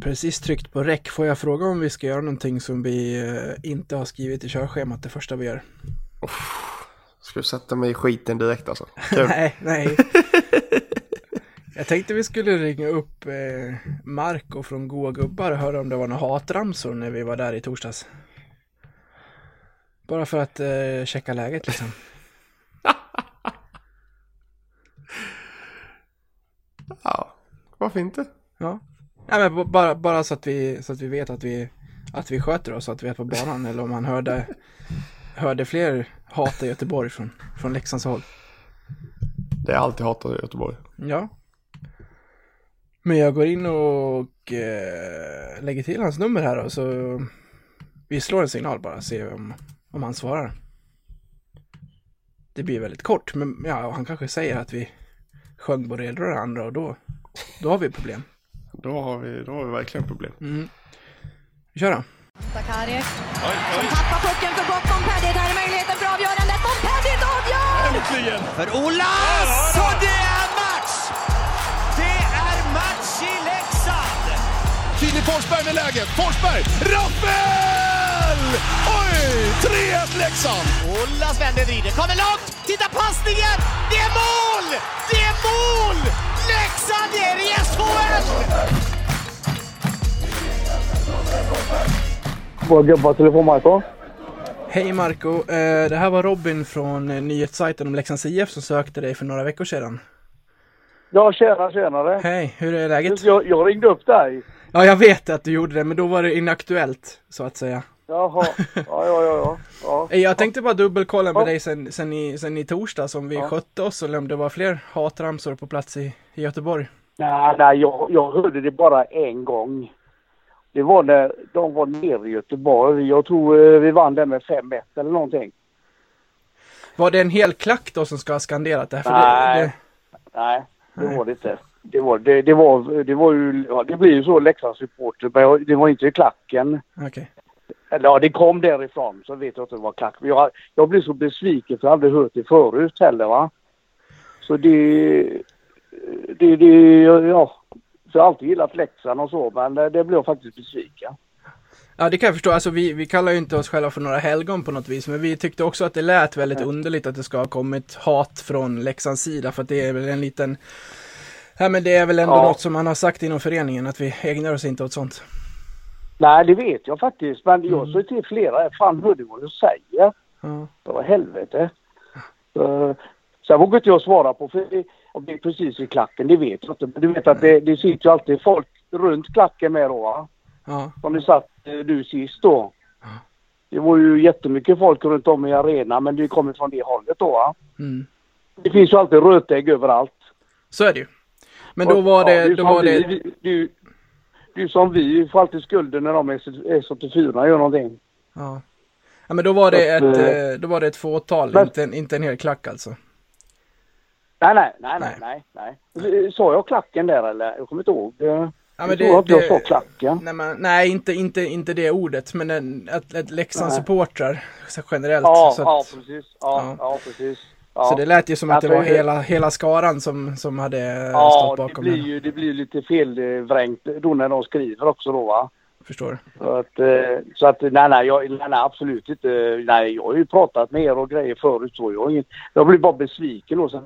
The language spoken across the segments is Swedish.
precis tryckt på räck. Får jag fråga om vi ska göra någonting som vi eh, inte har skrivit i körschemat det första vi gör? Ska du sätta mig i skiten direkt alltså? Nej, nej. jag tänkte vi skulle ringa upp eh, Marco från Goa Gubbar och höra om det var några hatramsor när vi var där i torsdags. Bara för att eh, checka läget liksom. ja, varför inte? Ja. Nej, men bara, bara så att vi, så att vi vet att vi, att vi sköter oss, att vi är på banan. Eller om man hörde, hörde fler hat i Göteborg från, från Leksands håll. Det är alltid hatat i Göteborg. Ja. Men jag går in och eh, lägger till hans nummer här och så vi slår en signal bara, ser om, om han svarar. Det blir väldigt kort, men ja, han kanske säger att vi sjöng ena och det andra och då, då har vi problem. Då har vi, då har vi verkligen problem. Mm. Vi kör då. Sakaric som tappar pucken för Bob-Montpellier. Där är möjligheten för avgörandet. Montpellier avgör! För Olas! Och det är match! Det är match i Leksand! Filip Forsberg med läget. Forsberg! Rappel! Oj! 3-1 Leksand! Olas vänder, vrider, kommer långt! Titta passningen! Det är mål! Det är mål! Leksand är i SHL! Vår gubbar telefon Marco. Hej Marco, eh, det här var Robin från eh, nyhetssajten om Leksands IF som sökte dig för några veckor sedan. Ja, tjena, tjenare. Hej, hur är läget? Jag, jag ringde upp dig. Ja, jag vet att du gjorde det, men då var det inaktuellt, så att säga. Jaha. Ja, ja, ja, ja. Eh, Jag tänkte bara dubbelkolla med Ja. dig sen, sen, i, sen i torsdags om vi Ja. skötte oss eller om det var fler hatramsor på plats i, i Göteborg. Nej, nej, jag, jag hörde det bara en gång. Det var när de var nere i Göteborg. Jag tror eh, vi vann den med 5-1 eller någonting. Var det en hel klack då som ska ha skanderat det? Nej. Det, det, Nej, det var det inte. Det var, det, det var, det var ju, ja, det blir ju så Leksandssupporter, men det var inte klacken. okej. Eller ja, det kom därifrån så vet jag inte vad det var klack. Men jag, jag blev så besviken för jag hade aldrig hört det förut heller va. Så det, det, det ja. Så jag har alltid gillat Leksand och så men det, blev jag faktiskt besviken. Ja, det kan jag förstå. Alltså, vi, vi kallar ju inte oss själva för några helgon på något vis, men vi tyckte också att det lät väldigt underligt att det ska ha kommit hat från Leksands sida, för att det är väl en liten... Ja, men det är väl ändå Ja. något som man har sagt inom föreningen, att vi ägnar oss inte åt sånt. Nej det vet jag faktiskt men jag Mm. sa till flera, fan hörde du vad du säger? Ja. Det var helvete. Så, sen vågar inte jag svara på för det, om det är precis i klacken, det vet jag inte. Men du vet att det, det sitter ju alltid folk runt klacken med då va? Ja, Som ni satt eh, du sist då. Det var ju jättemycket folk runt om i arenan men det kommer från det hållet då va? mm. Det finns ju alltid rötägg överallt. så är det ju. Men då var ja, det, då var det, vi- du, du som vi får alltid skulden när de är S84 gör någonting. ja. Ja, men då var det att, ett, eh, eh, då var det ett fåtal, men- inte en, inte en hel klack alltså. Nej, nej, nej, nej, nej, nej. Sa jag klacken där eller? Jag kommer inte ihåg. Jag, Ja, men jag det, tror att jag det- sa klacken. Nej, men, nej inte, inte, inte det ordet, men en, ett, ett Leksandssupportrar så generellt. Ja, så, ja att, precis. Ja, ja. ja. precis. Ja. så det lät ju som att det Ja, var hela, hela skaran som, som hade eh, Ja, stått det bakom blir ju det blir ju lite felvrängt då när de skriver också då va. Förstår. Så att, eh, så att nej, nej, jag, nej, nej, absolut inte. Nej, jag har ju pratat med er och grejer förut så. Jag, ingen, jag blir bara besviken och sen,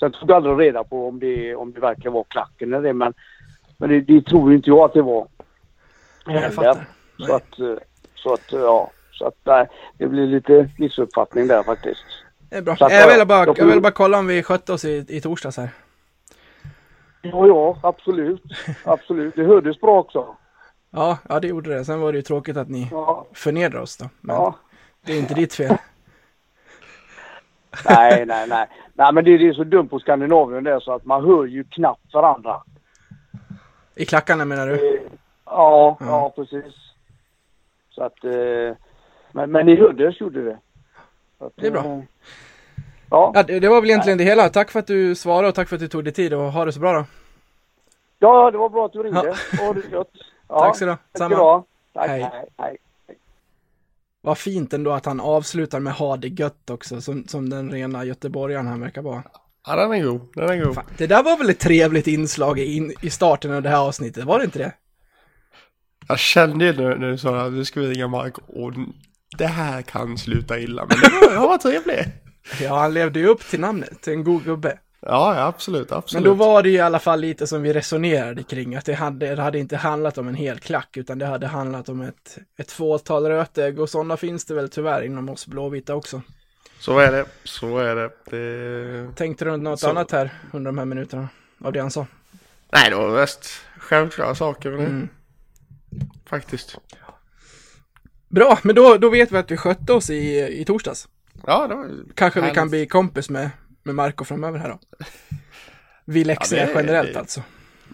sen tog jag aldrig reda på om det, om det verkligen var klacken eller det. Men, men det, det tror inte jag att det var. Jag fattar. Så att, eh, så att, ja. Så att nej, det blir lite missuppfattning där faktiskt. Det är bra. Att, jag, ja, ville bara, jag ville bara kolla om vi skötte oss i, i torsdags här. Ja, ja, absolut. Absolut. Det hördes bra också. Ja, ja det gjorde det. Sen var det ju tråkigt att ni Ja, förnedrade oss då. Men ja. det är inte ditt fel. Nej, nej, nej. Nej, men det, det är så dumt på Skandinavien där så att man hör ju knappt varandra. I klackarna menar du? Ja, Ja. ja, precis. Så att... Eh, men, men ni hördes gjorde det. Att, Det är bra. Ja, Ja, det, det var väl egentligen det hela. Tack för att du svarade och tack för att du tog dig tid och ha det så bra då. ja, det var bra att du ringde. Ja. det gött. Ja, Tack så du Samma. Tack, Hej. hej. hej. Vad fint ändå att han avslutar med ha det gött också, som, som den rena göteborgaren han verkar vara. Ja, den är god. Den är god. Fan, det där var väl ett trevligt inslag i, in, i starten av det här avsnittet, var det inte det? Jag kände ju när, när du sa att nu ska vi ringa Mark och det här kan sluta illa. Men det var, det var trevligt. Ja, han levde ju upp till namnet, en god gubbe. Ja, ja absolut, Men absolut. då var det ju i alla fall lite som vi resonerade kring, att det hade, det hade inte handlat om en hel klack, utan det hade handlat om ett, ett fåtal rötägg och sådana finns det väl tyvärr inom oss blåvita också. Så är det, så är det. det... Tänkte du något Så- annat här under de här minuterna av det han sa? Nej, det var mest självklara saker med det. Mm. Faktiskt. Bra, men då, då vet vi att vi skötte oss i, i torsdags. Ja, det var Kanske vi kan bli kompis med, med Marco framöver här då. Vi läxor generellt det- alltså.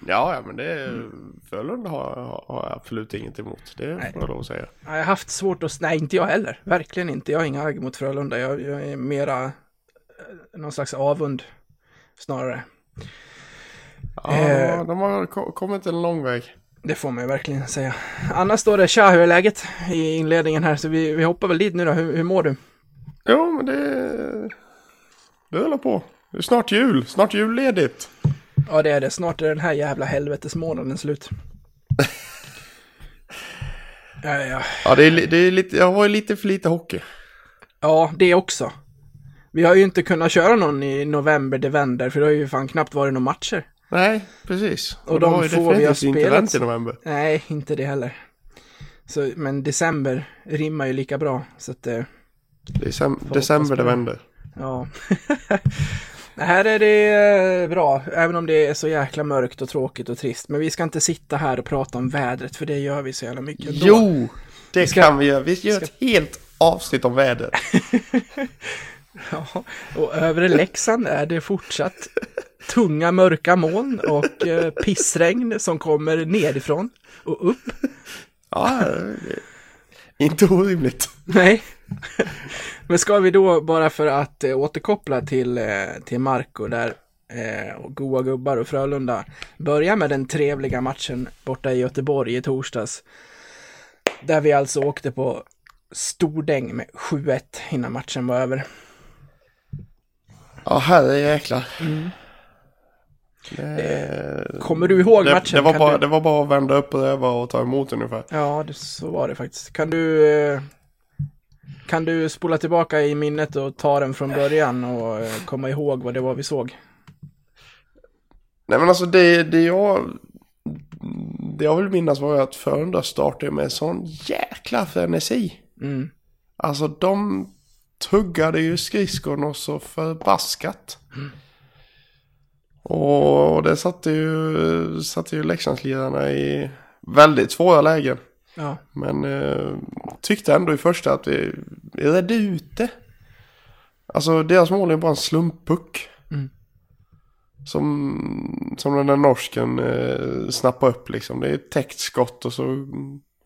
Ja, ja, men det Frölunda har, har, jag absolut inget emot. Det Nej. får jag lov att säga. Jag har haft svårt att, nej inte jag heller, verkligen inte. Jag har inga agg mot Frölunda, jag, jag är mera eh, någon slags avund snarare. Ja, Eh. de har ko- kommit en lång väg. Det får man ju verkligen säga. Annars står det tja, hur är läget i inledningen här, så vi, vi hoppar väl dit nu då. Hur, hur mår du? Jo, men det... Det håller på. Det är snart jul. Snart julledigt. Ja, det är det. Snart är den här jävla helvetesmånaden slut. Ja, ja. Ja, det är, det är lite... Jag har ju lite för lite hockey. ja, det också. Vi har ju inte kunnat köra någon i november, vänder, för det har ju fan knappt varit några matcher. Nej, precis. Och det de har få vi har definitivt inte spelat- vänt i november. Nej, inte det heller. Så, men december rimmar ju lika bra, så att eh, Decem- december det vänder. Ja. här är det eh, bra, även om det är så jäkla mörkt och tråkigt och trist. Men vi ska inte sitta här och prata om vädret, för det gör vi så jävla mycket ändå. Jo! Det ska- kan vi göra. Vi gör ett helt avsnitt om vädret. Ja, och övre Leksand är det fortsatt tunga mörka moln och eh, pissregn som kommer nerifrån och upp. Ja, inte orimligt. Nej. Men ska vi då, bara för att eh, återkoppla till, eh, till Marco där, eh, och goa gubbar och Frölunda, börja med den trevliga matchen borta i Göteborg i torsdags. Där vi alltså åkte på stordäng med 7-1 innan matchen var över. Ja, herre jäklar. Mm. Det, Kommer du ihåg det, matchen? det, var Kan bara, du- det var bara att vända upp och öva och ta emot ungefär. Ja, det, så var det faktiskt. Kan du, eh, kan du spola tillbaka i minnet och ta den från början och eh, komma ihåg vad det var vi såg? Nej men alltså det, det jag... Det jag vill minnas var att Frölunda startade med sån jäkla frenesi. Mm. Alltså de tuggade ju skridskon och så förbaskat. Och det satte ju, satte ju Leksandslirarna i väldigt svåra lägen. Ja, Men eh, tyckte ändå i första att vi, redde ut det. Alltså deras mål är bara en slumppuck. Mm. Som, som den där norsken eh, snappar upp liksom. Det är ett täckt skott och så...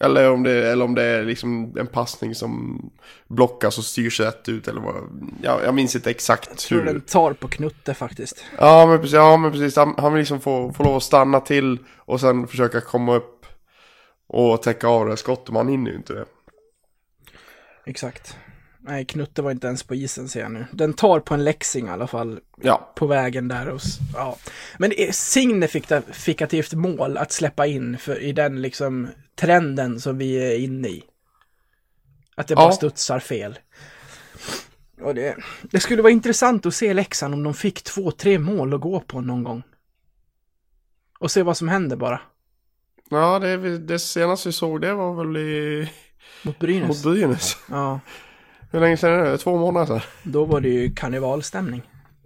Eller om det, eller om det är liksom en passning som blockas och styrs rätt ut eller vad. Ja, jag minns inte exakt jag tror hur. den tar på knutte faktiskt. Ja men precis, ja, men precis. Han, han vill liksom få, få lov att stanna till och sen försöka komma upp och täcka av det skottet. Man hinner ju inte det. Exakt. Nej, Knutte var inte ens på isen ser jag nu. Den tar på en läxing i alla fall Ja, på vägen där. Och, ja. Men är signifikativt mål att släppa in för, i den liksom trenden som vi är inne i. Att det bara Ja. studsar fel. Och det, det skulle vara intressant att se Leksand om de fick två, tre mål att gå på någon gång. Och se vad som händer bara. Ja det, det senaste vi såg det var väl i, Mot Brynäs. mot Brynäs. Ja, Hur länge sedan är det? Två månader sedan? då var det ju karnevalstämning.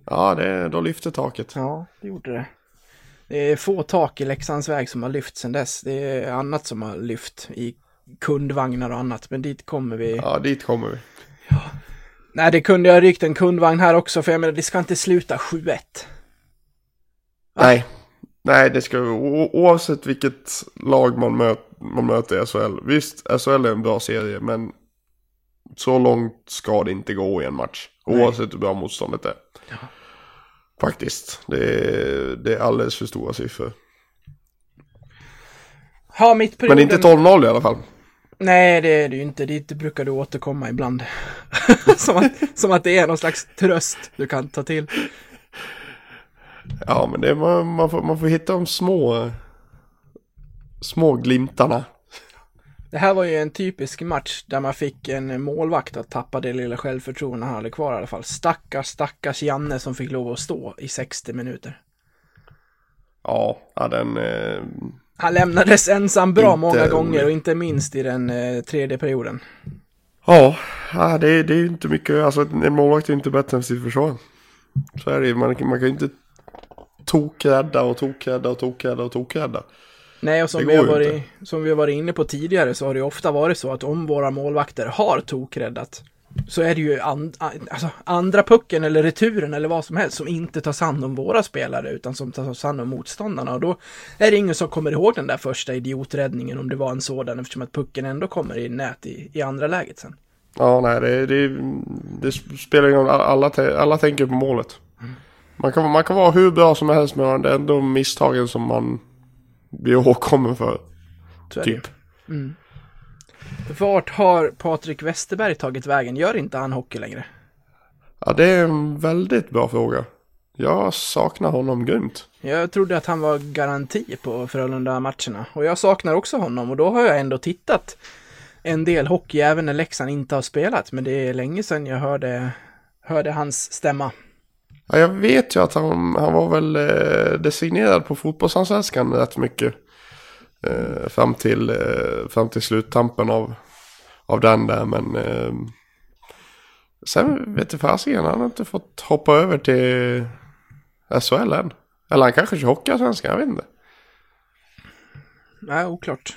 Ja, det, då lyfte taket. Ja, det gjorde det. Det är få tak i Leksands väg som har lyft sedan dess. Det är annat som har lyft i kundvagnar och annat, men dit kommer vi. Ja, dit kommer vi. Nej, det kunde jag rykt en kundvagn här också, för jag menar, det ska inte sluta 7-1. Nej. Nej, det ska oavsett vilket lag man, möt, man möter i SHL. Visst, SHL är en bra serie, men så långt ska det inte gå i en match. Nej. Oavsett hur bra motståndet är. Faktiskt. Det är, det är alldeles för stora siffror. Ja, mitt Men inte 12-0 i alla fall. Nej, det är det ju inte. Dit brukar du återkomma ibland. som, att, som att det är någon slags tröst du kan ta till. Ja, men det man, man, får, man får hitta de små, små glimtarna. Det här var ju en typisk match där man fick en målvakt att tappa det lilla självförtroende han hade kvar i alla fall. Stackars, stackars Janne som fick lov att stå i 60 minuter. Ja, ja den... Eh, Han lämnades ensam bra Inte många gånger och inte minst i den eh, tredje perioden. ja, det, det är ju inte mycket, alltså en målvakt är inte bättre än sitt försvar. Så är det man, man kan ju inte tokrädda och tokrädda och tokrädda och tokrädda. Nej, och som vi, har varit, som vi har varit inne på tidigare så har det ofta varit så att om våra målvakter har tokräddat så är det ju and, alltså, andra pucken eller returen eller vad som helst som inte tar hand om våra spelare utan som tar hand om motståndarna och då är det ingen som kommer ihåg den där första idioträddningen om det var en sådan eftersom att pucken ändå kommer i nät i, i andra läget sen. Ja, nej, det, det, det spelar ingen roll. Alla, alla tänker på målet. Man kan, man kan vara hur bra som helst men det är ändå misstagen som man blir ihågkommen för. Typ. Vart har Patrik Westerberg tagit vägen? Gör inte han hockey längre? Ja, det är en väldigt bra fråga. Jag saknar honom grymt. Jag trodde att han var garanti på Frölunda-matcherna. Och jag saknar också honom och då har jag ändå tittat en del hockey även när Leksand inte har spelat. Men det är länge sedan jag hörde, hörde hans stämma. Ja, jag vet ju att han, han var väl eh, designerad på fotbollsallsvenskan rätt mycket. Eh, fram, till, eh, fram till sluttampen av, av den där. Men eh, sen vet jag fasiken, han har inte fått hoppa över till SHL än. Eller han kanske kör hockeyallsvenskan, jag vet inte. Nej, oklart.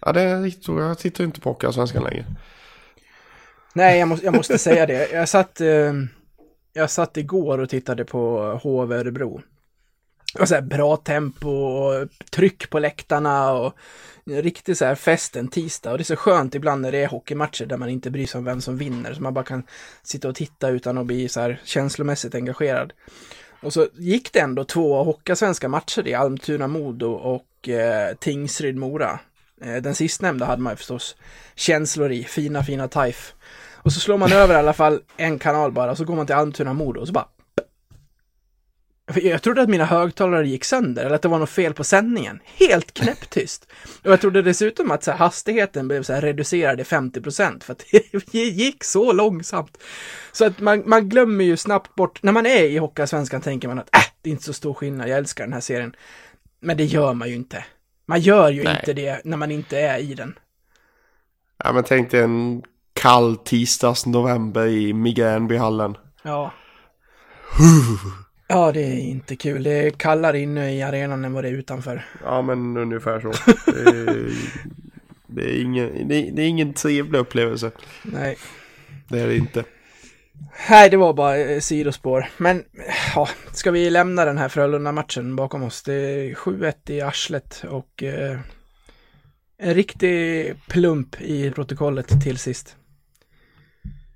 Ja, det är riktigt Jag tittar inte på hockeyallsvenskan längre. Nej, jag måste, jag måste säga det. Jag satt, eh, jag satt igår och tittade på HV Örebro. Och så här bra tempo och tryck på läktarna och riktigt så här fest en tisdag. Och det är så skönt ibland när det är hockeymatcher där man inte bryr sig om vem som vinner. Så man bara kan sitta och titta utan att bli så här känslomässigt engagerad. Och så gick det ändå två svenska matcher i Almtuna-Modo och eh, Tingsryd-Mora. Eh, den sistnämnda hade man ju förstås känslor i, fina, fina TIFE. Och så slår man över i alla fall en kanal bara, och så går man till Almtuna-Modo och så bara... Jag trodde att mina högtalare gick sönder, eller att det var något fel på sändningen. Helt knäpptyst. Och jag trodde dessutom att så här, hastigheten blev så här, reducerad i 50% för att det gick så långsamt. Så att man, man glömmer ju snabbt bort, när man är i Hockeyallsvenskan tänker man att äh, det är inte så stor skillnad, jag älskar den här serien. Men det gör man ju inte. Man gör ju Nej. inte det när man inte är i den. Ja, men tänk dig en kall tisdags november i Migränbyhallen. Ja. Ja, det är inte kul. Det är kallare inne i arenan än vad det är utanför. Ja, men ungefär så. Det är, det är, ingen, det är, det är ingen trevlig upplevelse. Nej. Det är det inte. Nej, det var bara eh, sidospår. Men, ja, ska vi lämna den här Frölunda-matchen bakom oss? Det är 7-1 i arslet och eh, en riktig plump i protokollet till sist.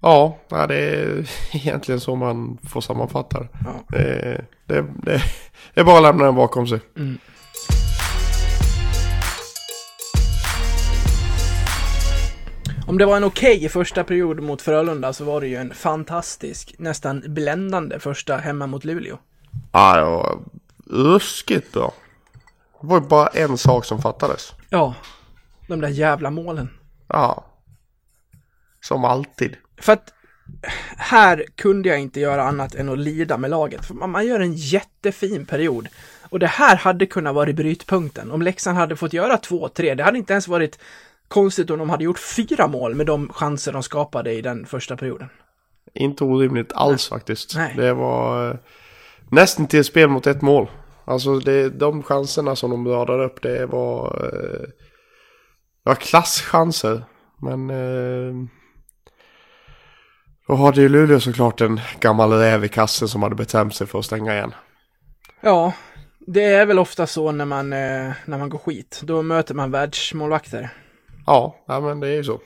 Ja, det är egentligen så man får sammanfatta det. Ja. Det, det, det, det är bara att lämna den bakom sig. Om det var en okej första period mot Frölunda så var det ju en fantastisk, nästan bländande första hemma mot Luleå. Ja, det var ruskigt bra. Det var ju bara en sak som fattades. Ja, de där jävla målen. Ja. Som alltid. För att här kunde jag inte göra annat än att lida med laget. För man gör en jättefin period. Och det här hade kunnat vara brytpunkten. Om Leksand hade fått göra två, tre. Det hade inte ens varit konstigt om de hade gjort fyra mål med de chanser de skapade i den första perioden. Inte orimligt alls faktiskt. Nej. Det var eh, nästan till spel mot ett mål. Alltså det, de chanserna som de radade upp det var, eh, det var klasschanser. Men då hade ju Luleå såklart en gammal räv i kassen som hade bestämt sig för att stänga igen. Ja, det är väl ofta så när man, eh, när man går skit. Då möter man världsmålvakter. Ja, ja men det är ju så.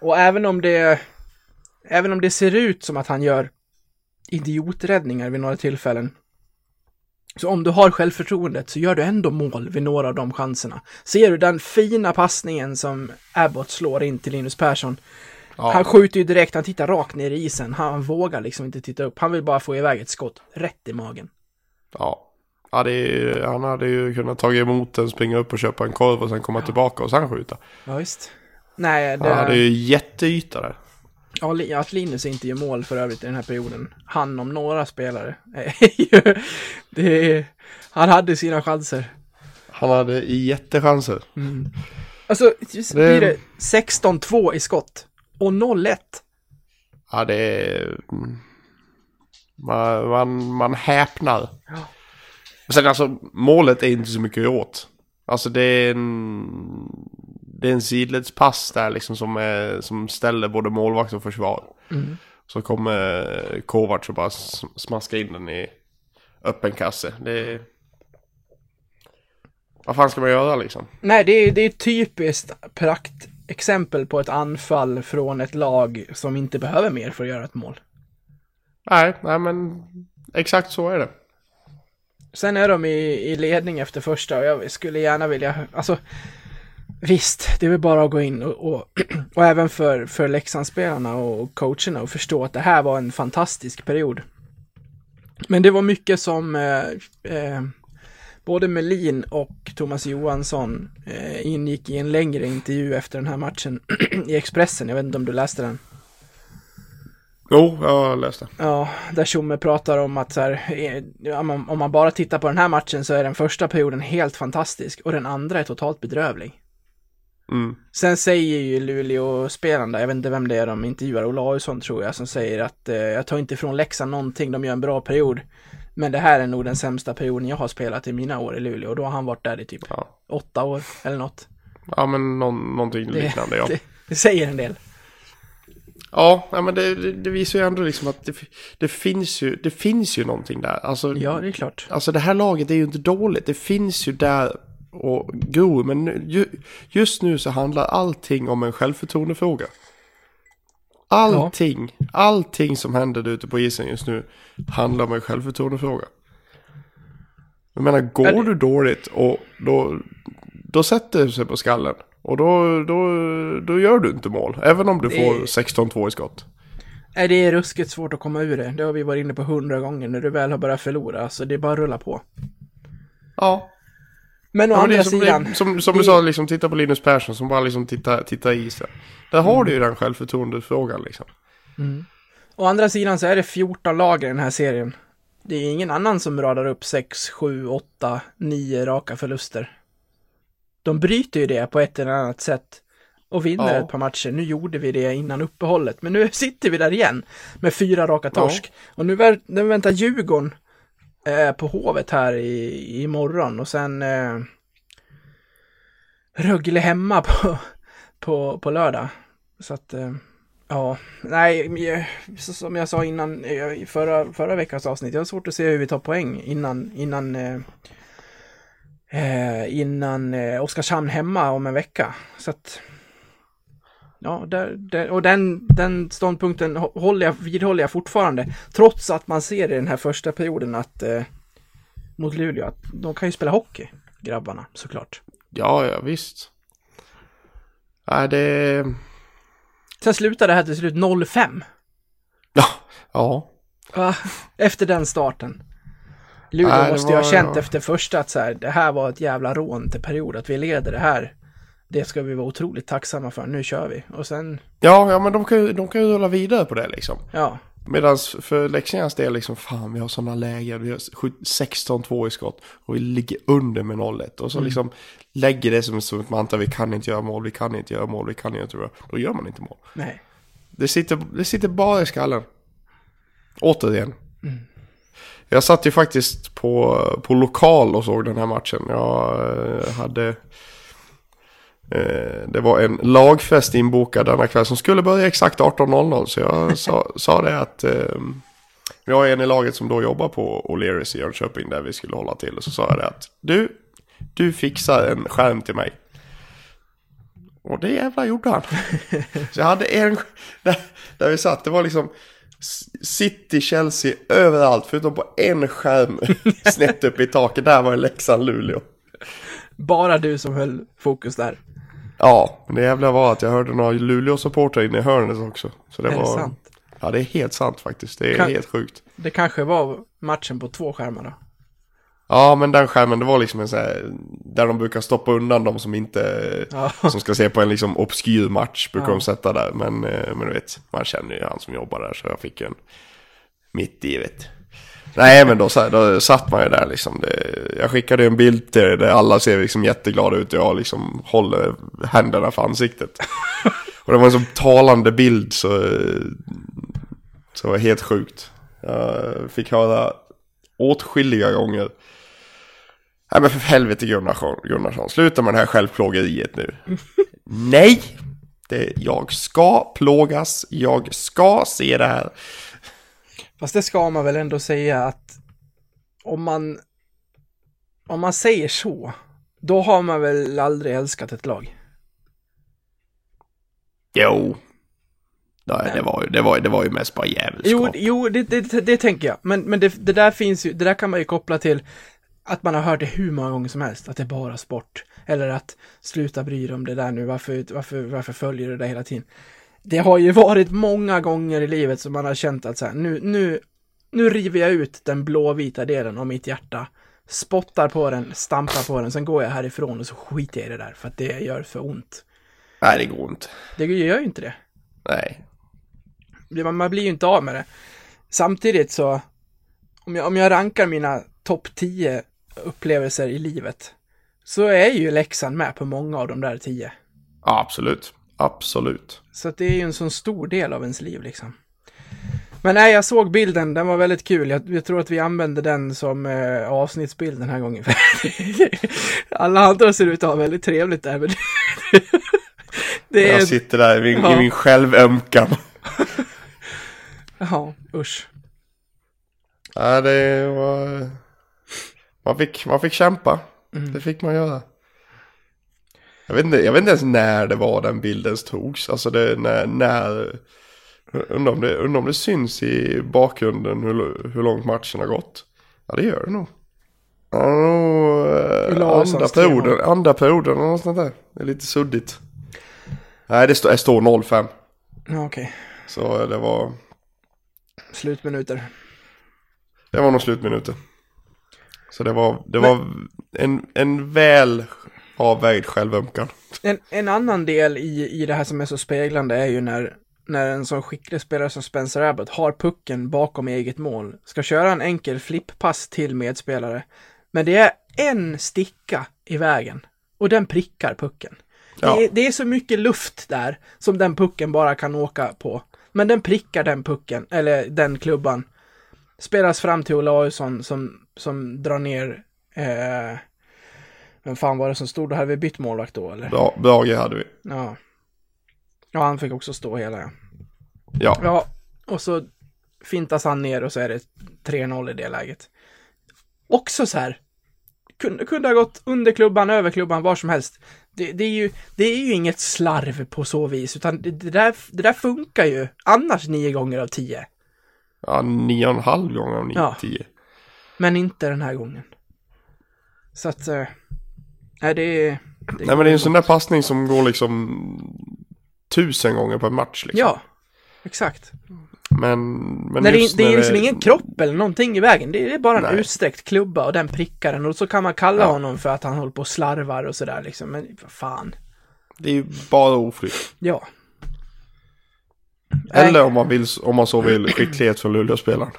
Och även om det, även om det ser ut som att han gör idioträddningar vid några tillfällen. Så om du har självförtroendet så gör du ändå mål vid några av de chanserna. Ser du den fina passningen som Abbott slår in till Linus Persson? Ja. Han skjuter ju direkt, han tittar rakt ner i isen. Han vågar liksom inte titta upp. Han vill bara få iväg ett skott rätt i magen. Ja. Ja, det är, han hade ju kunnat ta emot den, springa upp och köpa en korv och sen komma tillbaka och sen skjuta. Ja, visst. Nej, det... Han hade ju jätteyta där. Ja, att Linus inte gör mål för övrigt i den här perioden. Han om några spelare. är det han hade sina chanser. Han hade jättechanser. Alltså, just blir det 16-2 i skott och 0-1. Ja, det är... mm. Man, man, man häpnar. Ja. Och sen alltså, målet är inte så mycket åt. Alltså det är en... Det är en sidledspass där liksom som, är, som ställer både målvakt och försvar. Så kommer Kovacs och bara s- smaska in den i öppen kasse. Det är... Vad fan ska man göra liksom? Nej, det är, det är typiskt praktexempel på ett anfall från ett lag som inte behöver mer för att göra ett mål. Nej, nej men exakt så är det. Sen är de i, i ledning efter första och jag skulle gärna vilja, alltså visst, det är väl bara att gå in och, och, och även för, för Leksandsspelarna och coacherna och förstå att det här var en fantastisk period. Men det var mycket som eh, eh, både Melin och Thomas Johansson eh, ingick i en längre intervju efter den här matchen i Expressen. Jag vet inte om du läste den? Jo, jag läste. Ja, där Tjomme pratar om att så här, eh, om man- om man bara tittar på den här matchen så är den första perioden helt fantastisk och den andra är totalt bedrövlig. Mm. Sen säger ju Luleå-spelarna, jag vet inte vem det är de intervjuar, Olausson tror jag, som säger att eh, jag tar inte ifrån Leksand någonting, de gör en bra period. Men det här är nog den sämsta perioden jag har spelat i mina år i Luleå och då har han varit där i typ Ja. åtta år eller något. Ja, men någon, någonting Det, liknande, ja. det, det säger en del. Ja, men det, det, visar ju ändå liksom att det, finns ju, det finns ju någonting där. Alltså, Ja, det är klart. alltså det här laget är ju inte dåligt. Det finns ju där och gror. Men ju, just nu så handlar allting om en självförtroendefråga. Allting, allting som händer ute på isen just nu handlar om en självförtroendefråga. Jag menar, går Ja, det- du dåligt och då, då sätter det sig på skallen. Och då, då, då gör du inte mål. Även om du Det- får 16-2 i skott. Nej, det är ruskigt svårt att komma ur det. Det har vi varit inne på hundra gånger när du väl har börjat förlora, så det är bara att rulla på. Ja. Men å ja andra som, sidan, det, som, som du sa, liksom, titta på Linus Persson som bara liksom tittar titta i isen. Där har du ju den självförtroendefrågan liksom. å andra sidan så är det 14 lag i den här serien. Det är ingen annan som radar upp 6, 7, 8, 9 raka förluster. De bryter ju det på ett eller annat sätt och vinner Ja. ett par matcher. Nu gjorde vi det innan uppehållet, men nu sitter vi där igen med fyra raka torsk. Och nu, vä- nu väntar Djurgården eh, på Hovet här i, imorgon och sen eh, Rögle hemma på, på, på lördag. Så att, eh, ja, nej, jag- som jag sa innan eh, i förra, förra veckans avsnitt, jag har svårt att se hur vi tar poäng innan, innan, eh, eh innan eh, Oskarshamn hemma om en vecka. Så att, ja, där, där, och den, den ståndpunkten hå- håller jag, vidhåller jag fortfarande, trots att man ser i den här första perioden att eh, mot Luleå, att de kan ju spela hockey, grabbarna, såklart. Ja, ja visst. Nej, det... Sen slutar det här till slut 0-5. Ja. Ja. Va? Efter den starten. Luleå Nej, måste ju ha känt efter första att så här, det här var ett jävla rån till period, att vi leder det här. Det ska vi vara otroligt tacksamma för, nu kör vi. Och sen, Ja, ja men de kan ju, de kan ju rulla vidare på det liksom. ja, Medan för Leksands del liksom, fan vi har sådana lägen, vi har sju- 16-2 i skott och vi ligger under med 0-1. Och så liksom lägger det som, som ett mantra, vi kan inte göra mål, vi kan inte göra mål, vi kan inte göra Då gör man inte mål. nej. Det sitter, det sitter bara i skallen. Återigen. Jag satt ju faktiskt på, på lokal och såg den här matchen. Jag eh, hade... Eh, det var en lagfest inbokad denna kväll som skulle börja exakt 18.00. Så jag sa, sa det att... Eh, jag är en i laget som då jobbar på O'Learys i Jönköping där vi skulle hålla till. Och så sa jag det att du, du fixar en skärm till mig. Och det jävla gjorde han. Så jag hade en, där, där vi satt, det var liksom City, Chelsea, överallt förutom på en skärm snett upp i taket. Där var det Leksand, Luleå. Bara du som höll fokus där. Ja, men det jävla var att jag hörde några Luleå-supportrar inne i hörnet också. Så det Är det var... sant? Ja, det är helt sant faktiskt. Det är Kan- helt sjukt. Det kanske var matchen på två skärmar då. Ja, men den skärmen, det var liksom en sån här, där de brukar stoppa undan de som inte, Ja. som ska se på en liksom obskyr match, brukar Ja. de sätta där. Men, eh, men du vet, man känner ju han som jobbar där, så jag fick en mitt i, vet Nej, men då, då satt man ju där liksom. Det, jag skickade en bild till er där alla ser liksom jätteglada ut och jag liksom håller händerna för ansiktet. och det var en så talande bild så, så det var helt sjukt. Jag fick höra åtskilliga gånger. Nej men för helvete Gunnarsson, Gunnarsson, sluta med det här självplågeriet nu. Nej! Det, jag ska plågas, jag ska se det här. Fast det ska man väl ändå säga att om man om man säger så, då har man väl aldrig älskat ett lag. Jo. Nej, det var ju, det var, det var ju mest bara jävelskap. Jo, jo det, det, det tänker jag. Men, men det, det där finns ju, det där kan man ju koppla till att man har hört det hur många gånger som helst, att det är bara sport. Eller att sluta bry dig om det där nu, varför, varför, varför följer du det hela tiden? Det har ju varit många gånger i livet som man har känt att så här, nu, nu, nu river jag ut den blåvita delen av mitt hjärta, spottar på den, stampar på den, sen går jag härifrån och så skiter jag i det där för att det gör för ont. Nej, det går inte. Det gör ju inte det. Nej. Man, blir ju inte av med det. Samtidigt så, om jag, om jag rankar mina topp 10 upplevelser i livet, så är ju Leksand med på många av de där 10. Ja, absolut. Absolut. Så det är ju en sån stor del av ens liv liksom. Men nej, jag såg bilden, den var väldigt kul. Jag, jag tror att vi använde den som eh, avsnittsbild den här gången. Alla andra ser ut att ha väldigt trevligt där, men det är... Jag sitter där i min, Ja. i min självömkan. Ja, usch. Ja, det var... Man fick, man fick kämpa. Mm. Det fick man göra. Jag vet, inte, jag vet inte ens när det var den bilden togs. Alltså det, när, när... Undrar om det, undrar om det syns i bakgrunden hur, hur långt matchen har gått. Ja, det gör det nog. Ja, nog, eh, andra 3-0. perioden, andra perioden och något sånt där. Det är lite suddigt. Nej, det står, det står 0-5. Ja, okej. Så det var, Slutminuter. det var nog slutminuter. Så det var, det var en, en väl avvägd självömkan. En, en annan del i, i det här som är så speglande är ju när, när en sån skicklig spelare som Spencer Abbott har pucken bakom eget mål, ska köra en enkel flipppass till medspelare, men det är en sticka i vägen och den prickar pucken. Ja. Det, är, det är så mycket luft där som den pucken bara kan åka på. Men den prickar den pucken, eller den klubban. Spelas fram till Olausson som, som drar ner eh, vem fan var det som stod? Då hade vi bytt målvakt då eller? Bra, Brage hade vi. Ja. Ja, han fick också stå hela ja. Ja. Ja, och så fintas han ner och så är det 3-0 i det läget. Också så här. Kunde, kunde ha gått under klubban, över klubban, var som helst. Det, det, är, ju, det är ju inget slarv på så vis, utan det, det, där, det där funkar ju annars nio gånger av tio. Ja, nio och en halv gånger av nio, Ja. tio. Men inte den här gången. Så att, eh, nej det det Nej men det är en sån där passning som går liksom tusen gånger per match liksom. Ja, exakt. Men, men när det, det är liksom ingen kropp eller någonting i vägen. Det är bara en Nej. utsträckt klubba och den prickar den och så kan man kalla Ja. honom för att han håller på och slarvar och sådär liksom. Men vad fan. Det är ju bara oflyt. Ja. Eller Nej. om man, vill, om man så vill, skicklighet från Luleå-spelaren.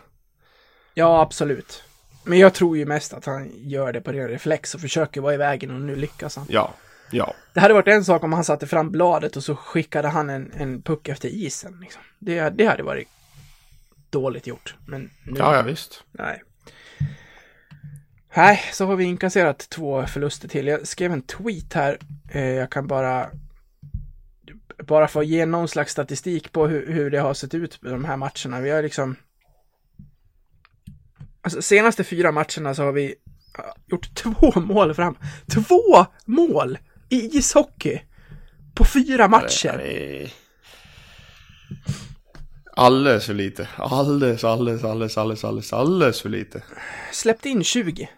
Ja, absolut. Men jag tror ju mest att han gör det på ren reflex och försöker vara i vägen och nu lyckas han. Ja, ja. Det hade varit en sak om han satte fram bladet och så skickade han en, en puck efter isen. Liksom. Det, det hade varit dåligt gjort. Men nu, Ja, ja visst. nej. Nej, så har vi inkasserat två förluster till. Jag skrev en tweet här. Eh, jag kan bara bara för att ge någon slags statistik på hur, hur det har sett ut med de här matcherna. Vi har liksom Alltså senaste fyra matcherna så har vi ja, gjort två mål fram. Två mål i ishockey! På fyra matcher. Alldeles för lite. Alldeles, alldeles, alldeles, alldeles, alldeles, alldeles för lite. Släppt in 20.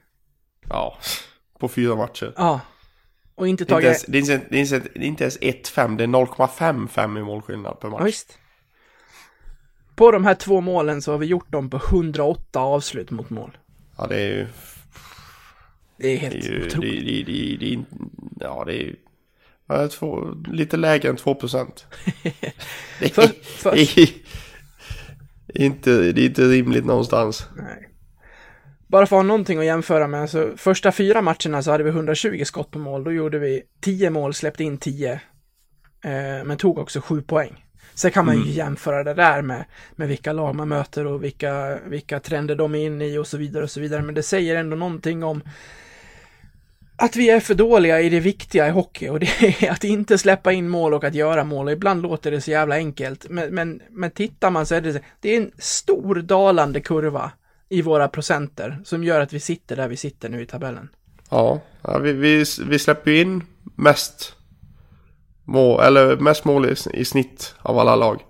Ja, på fyra matcher. Ja. Och inte tagit... det är inte, ens 1-5, det är 0,55 i målskillnad per Ja, match. visst. På de här två målen så har vi gjort dem på 108 avslut mot mål. Ja, det är ju... Det är Det helt är ju, det, otroligt. det, det, det, det, ja det är ju ja, två, lite lägre än 2 procent. det, För- för- det, inte, det är inte rimligt någonstans. Nej. Bara för att ha någonting att jämföra med, så första fyra matcherna så hade vi 120 skott på mål. Då gjorde vi 10 mål, släppte in 10. Eh, men tog också 7 poäng. Sen kan man ju jämföra det där med, med vilka lag man möter och vilka, vilka trender de är inne i och så vidare och så vidare. Men det säger ändå någonting om att vi är för dåliga i det viktiga i hockey och det är att inte släppa in mål och att göra mål. Och ibland låter det så jävla enkelt. Men, men, men tittar man så är det, det är en stor dalande kurva i våra procenter som gör att vi sitter där vi sitter nu i tabellen. Ja, vi, vi, vi släpper in mest mål, eller mest mål i, i snitt av alla lag.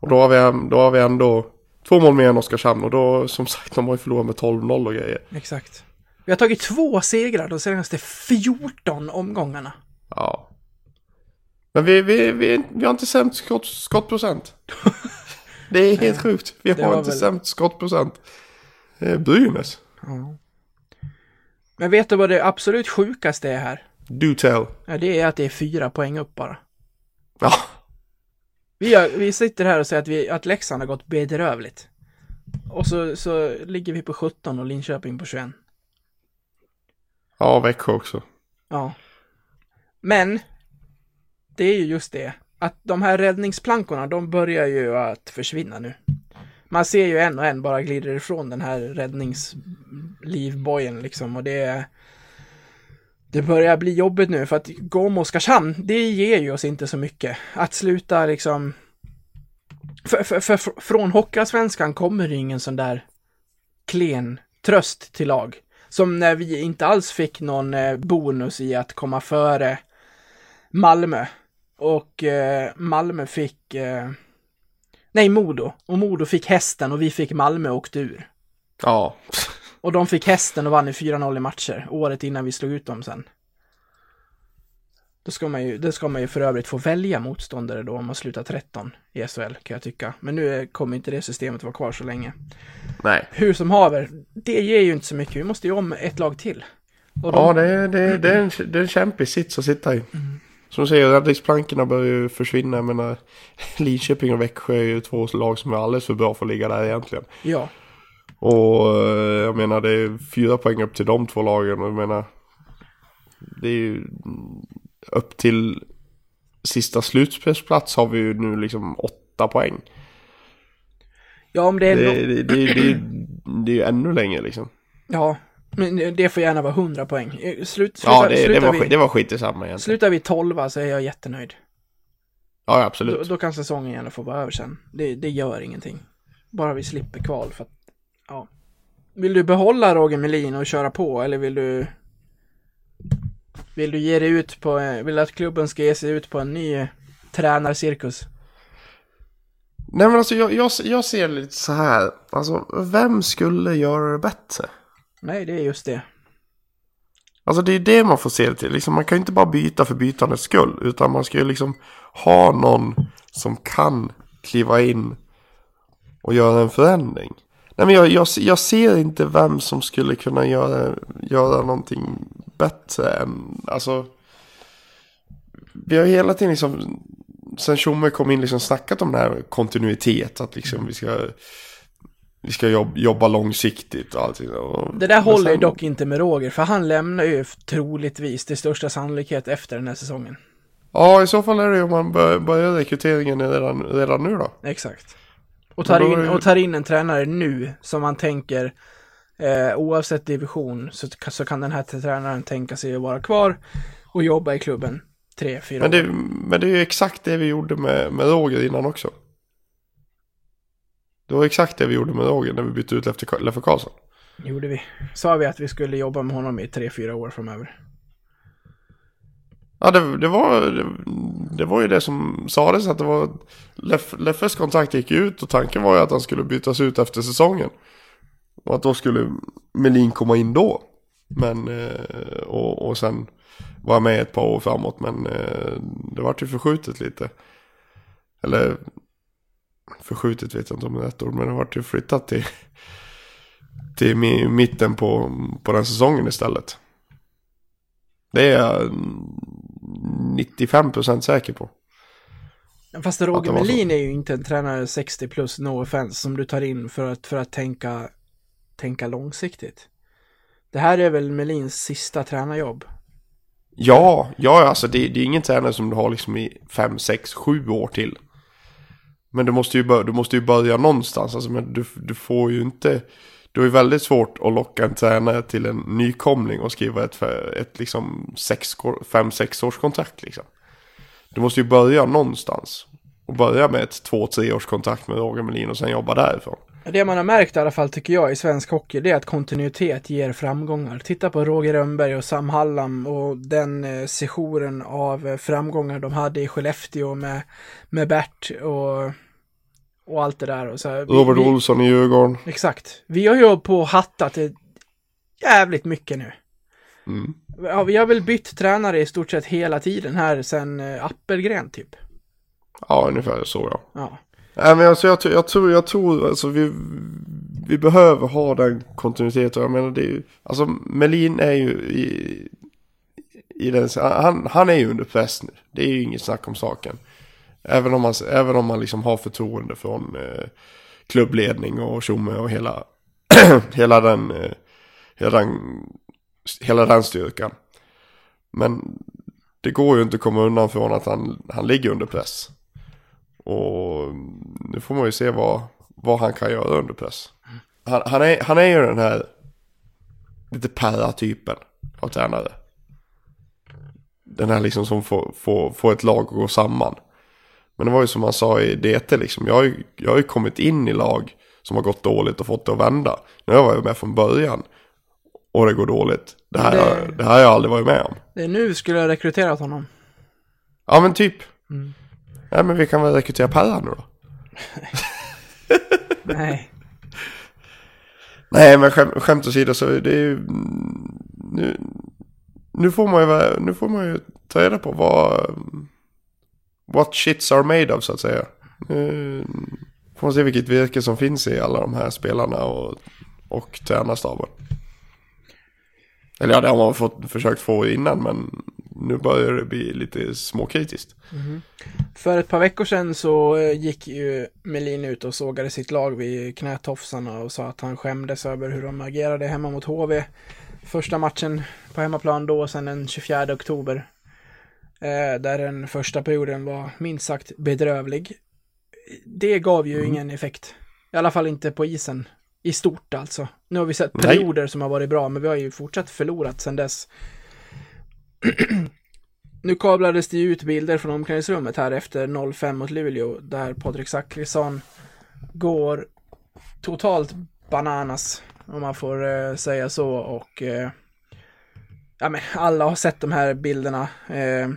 Och då har, vi, då har vi ändå två mål mer än Oskarshamn och då som sagt de har ju förlorat med 12-0 och grejer. Exakt. Vi har tagit två segrar de senaste 14 omgångarna. Ja. Men vi, vi, vi, vi har inte sämst skott, skottprocent. Det är helt sjukt. Vi har inte väl- sämst skottprocent. Är Brynäs. Men vet du vad det absolut sjukaste är här? Do tell. Ja, det är att det är fyra poäng upp bara. Ja. Vi, har, vi sitter här och säger att, vi, att Leksand har gått bedrövligt. Och så, så ligger vi på 17 och Linköping på 21. Ja, Växjö också. Ja. Men, det är ju just det. Att de här räddningsplankorna, de börjar ju att försvinna nu. Man ser ju en och en bara glider ifrån den här räddningslivbojen liksom och det är... Det börjar bli jobbigt nu för att gå om Oskarshamn, det ger ju oss inte så mycket. Att sluta liksom... För, för, för, från Hockeyallsvenskan kommer det ingen sån där klen tröst till lag. Som när vi inte alls fick någon eh, bonus i att komma före Malmö. Och eh, Malmö fick... Eh, nej, Modo. Och Modo fick hästen och vi fick Malmö och åkte ur. Ja. Och de fick hästen och vann i 4-0 i matcher, året innan vi slog ut dem sen. Då ska man ju, det ska man ju för övrigt få välja motståndare då om man slutar 13 i SHL, kan jag tycka. Men nu kommer inte det systemet vara kvar så länge. Nej. Hur som haver, det ger ju inte så mycket. Vi måste ju om ett lag till. De, Ja, det är, det, det, är en, det är en kämpig sits att sitta i. Som du säger, räddningsplankorna börjar ju försvinna. Jag menar, Linköping och Växjö är ju två lag som är alldeles för bra för att ligga där egentligen. Ja, Och eh, jag menar, det är fyra poäng upp till de två lagen. Och jag menar, det är ju upp till sista slutspelsplats har vi ju nu liksom åtta poäng. ja om det är... Det, no- det, det, det, det är ju ännu längre liksom. Ja, men det får gärna vara 100 poäng. Eh, Slut, sluta, Ja, det, det, var, vi, det var skit i samma egentligen. slutar vi 12 så är jag jättenöjd. Ja, Då, absolut. då kan säsongen gärna få vara över sen. Det, det gör ingenting. Bara vi slipper kval för att, ja. Vill du behålla Roger Melin och köra på eller vill du Vill du ge dig ut på, vill att klubben ska ge sig ut på en ny tränarcirkus? Nej men alltså jag, jag, jag ser lite så här. Alltså vem skulle göra det bättre? Nej, det är just det. Alltså det är det man får se det till. Liksom, man kan ju inte bara byta för bytandets skull. Utan man ska ju liksom ha någon som kan kliva in och göra en förändring. Nej men jag, jag, jag ser inte vem som skulle kunna göra, göra någonting bättre än, alltså. Vi har hela tiden liksom, sen Tjomme kom in liksom snackat om den här kontinuitet. Att liksom vi ska, vi ska jobb, jobba långsiktigt och allting. Och, Det där håller sen- dock inte med Roger, för han lämnar ju troligtvis till största sannolikhet efter den här säsongen. Ja, i så fall är det ju om man bör- börjar rekryteringen redan, redan nu då. Exakt. Och tar, in, och tar in en tränare nu som man tänker eh, oavsett division så, så kan den här tränaren tänka sig att vara kvar och jobba i klubben tre, fyra Men det, år. men det är ju exakt det vi gjorde med, med Roger innan också. Det var exakt det vi gjorde med Roger när vi bytte ut Leffe Karlsson. gjorde vi. Sa vi att vi skulle jobba med honom i tre, fyra år framöver. Ja, det, det, var, det, det var ju det som sades att det var... Leff, Leffes kontrakt gick ut och tanken var ju att han skulle bytas ut efter säsongen. Och att då skulle Melin komma in då. Men, eh, och, och sen vara med ett par år framåt. Men eh, det vart ju förskjutet lite. Eller förskjutet vet jag inte om det är ett ord. Men det vart ju flyttat till, till mitten på, på den säsongen istället. Det är jag 95% säker på. Fast Roger. Melin är ju inte en tränare 60 plus, no offense, som du tar in för att, för att tänka, tänka långsiktigt. Det här är väl Melins sista tränarjobb? Ja, ja alltså det, det är ingen tränare som du har liksom i 5, 6, 7 år till. Men du måste ju, bör, du måste ju börja någonstans. Alltså, men du, du får ju inte... Det är ju väldigt svårt att locka en tränare till en nykomling och skriva ett, ett liksom 5-6 års kontrakt liksom. Du måste ju börja någonstans. Och börja med ett 2-3 års kontrakt med Roger Melin och sen jobba därifrån. Det man har märkt i alla fall tycker jag i svensk hockey det är att kontinuitet ger framgångar. Titta på Roger Rönnberg och Sam Hallam och den eh, sessionen av eh, framgångar de hade i Skellefteå med, med Bert och, och allt det där. Och så här. Vi- Robert vi, Olsson i Djurgården. Exakt. Vi har ju på hattat jävligt mycket nu. Mm. Ja, vi har väl bytt tränare i stort sett hela tiden här sen eh, Appelgren typ. Ja, ungefär så ja. Ja. Nej men alltså jag, tror- jag tror, jag tror alltså vi, vi behöver ha den kontinuiteten. Jag menar det är ju, alltså Melin är ju i, i den, han, han är ju under press nu. Det är ju inget snack om saken. Även om man, även om man liksom har förtroende från eh, klubbledning och Tjomme och hela, hela den, eh, hela den, hela den styrkan. Men det går ju inte att komma undan från att han, han ligger under press. Och nu får man ju se vad, vad han kan göra under press. Han, han, är, han är ju den här lite para-typen av tränare. Den här liksom som får, får, får ett lag att gå samman. Men det var ju som han sa i DT liksom. Jag har, ju, jag har ju kommit in i lag som har gått dåligt och fått det att vända. Nu har jag med från början. Och det går dåligt. Det här, Det- det... här har jag aldrig varit med om. Det är nu skulle jag rekryterat honom. Ja men typ. Ja men vi kan väl rekrytera Perra nu då. Nej. Nej men skäm, skämt åsido så det är ju... mm, Nu, nu, får man ju, nu får man ju ta reda på vad... What shits are made of så att säga. Nu får man se vilket virke som finns i alla de här spelarna och, och tränarstaben. Eller ja, det har man fått, försökt få innan men nu börjar det bli lite småkritiskt. Mhm. För ett par veckor sedan så eh, gick ju Melin ut och sågade sitt lag vid knätofsarna och sa att han skämdes över hur de agerade hemma mot HV. Första matchen på hemmaplan då, och sen den 24 oktober. Eh, där den första perioden var minst sagt bedrövlig. Det gav ju ingen effekt. I alla fall inte på isen. I stort alltså. Nu har vi sett Nej. perioder som har varit bra, men vi har ju fortsatt förlorat sedan dess. Nu kablades det ut bilder från omklädningsrummet här efter 0-5 mot Luleå där Patrik Zackrisson går totalt bananas om man får eh, säga så och eh, ja men alla har sett de här bilderna. Eh,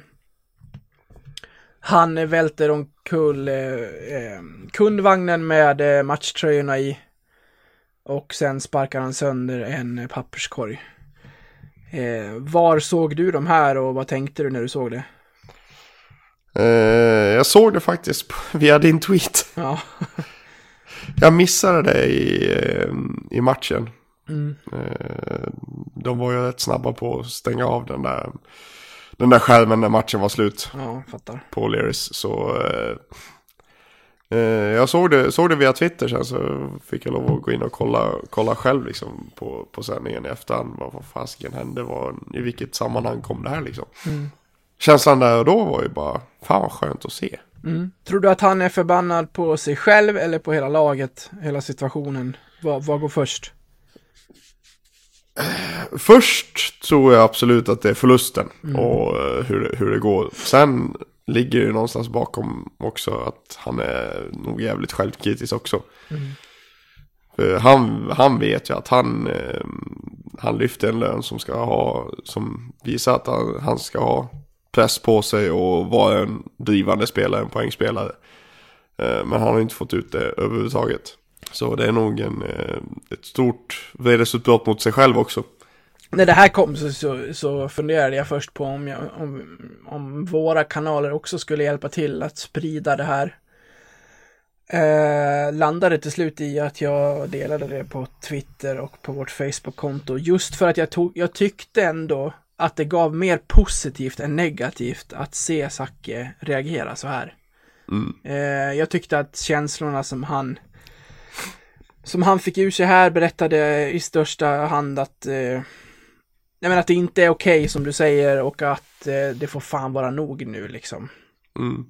han välter omkull eh, eh, kundvagnen med eh, matchtröjorna i och sen sparkar han sönder en papperskorg. Eh, var såg du de här och vad tänkte du när du såg det? Eh, jag såg det faktiskt via din tweet. Ja, Jag missade det i, eh, i matchen. mm. Eh, De var ju rätt snabba på att stänga av den där, den där skärmen när matchen var slut ja, fattar. på O'Learys. Så eh, eh, jag såg det, såg det via Twitter sen så fick jag lov att gå in och kolla, kolla själv liksom på, på sändningen i efterhand. Vad, vad fasiken hände? Vad, I vilket sammanhang kom det här liksom? Mm. Känslan där och då var ju bara, fan vad skönt att se. Mm. Tror du att han är förbannad på sig själv eller på hela laget, hela situationen? Vad, vad går först? Först tror jag absolut att det är förlusten och eh, hur, det- hur det går. Sen ligger det någonstans bakom också att han är nog jävligt självkritisk också. För han, han vet ju att han, eh, han lyfter en lön som ska ha, som visar att han, han ska ha press på sig och vara en drivande spelare, en poängspelare. Eh, Men han har inte fått ut det överhuvudtaget. Så det är nog en, eh, ett stort vredesutbrott mot sig själv också. När det här kom så, så, så funderade jag först på om, jag, om, om våra kanaler också skulle hjälpa till att sprida det här. Eh, landade till slut i att jag delade det på Twitter och på vårt Facebook-konto. Just för att jag, tog, jag tyckte ändå att det gav mer positivt än negativt att se Zacke reagera så här. Mm. Eh, jag tyckte att känslorna som han som han fick ur sig här berättade i största hand att eh, jag menar att det inte är okej som du säger och att eh, det får fan vara nog nu liksom. Mm.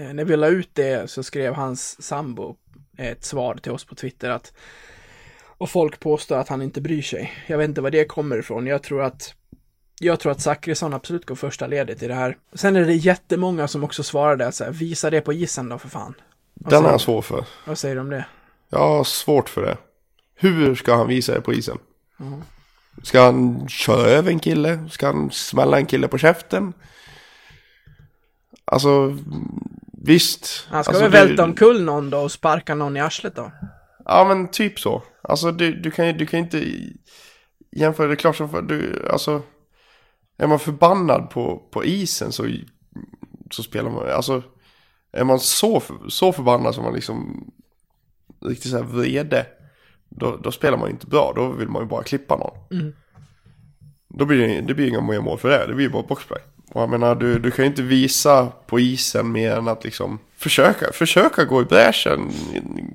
Eh, när vi la ut det så skrev hans sambo ett svar till oss på Twitter att och folk påstår att han inte bryr sig. Jag vet inte var det kommer ifrån. Jag tror att jag tror att Zachrisson absolut går första ledet i det här. Sen är det jättemånga som också svarade så här, visa det på isen då för fan. Den säger är jag svår för. Vad säger du om det? Jag har svårt för det. Hur ska han visa det på isen? Ska han köra över en kille? Ska han smälla en kille på käften? Alltså, visst. Han ska alltså, väl det- välta omkull någon då och sparka någon i arslet då? Ja men typ så. Alltså du, du kan ju du kan inte jämföra det är klart som för du, alltså. Är man förbannad på, på isen så, så spelar man, alltså. Är man så, så förbannad som man liksom riktigt så här vrede. Då, då spelar man ju inte bra, då vill man ju bara klippa någon. Mm. Då blir det, det blir inga mer mål för det, det blir ju bara boxplay. Och jag menar, du, du kan ju inte visa på isen mer än att liksom försöka, försöka gå i bräschen,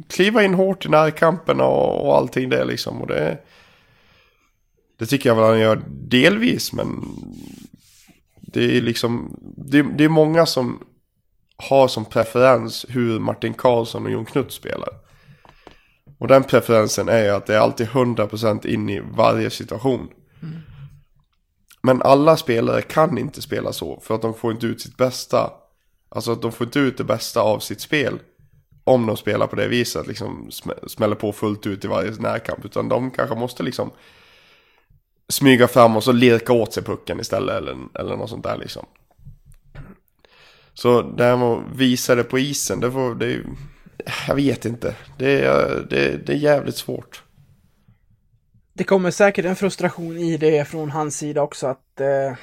kliva in hårt i närkampen och, och allting det liksom. Och det, det tycker jag väl han gör delvis, men det är liksom, det, det är många som har som preferens hur Martin Karlsson och Jon Knutt spelar. Och den preferensen är ju att det är alltid 100% in i varje situation. Men alla spelare kan inte spela så för att de får inte ut sitt bästa. Alltså att de får inte ut det bästa av sitt spel. Om de spelar på det viset, liksom smäller på fullt ut i varje närkamp. Utan de kanske måste liksom smyga fram och så lirka åt sig pucken istället eller, eller något sånt där liksom. Så det här med att visa det på isen, det får, det ju, jag vet inte. Det är, det, det är jävligt svårt. Det kommer säkert en frustration i det från hans sida också att eh,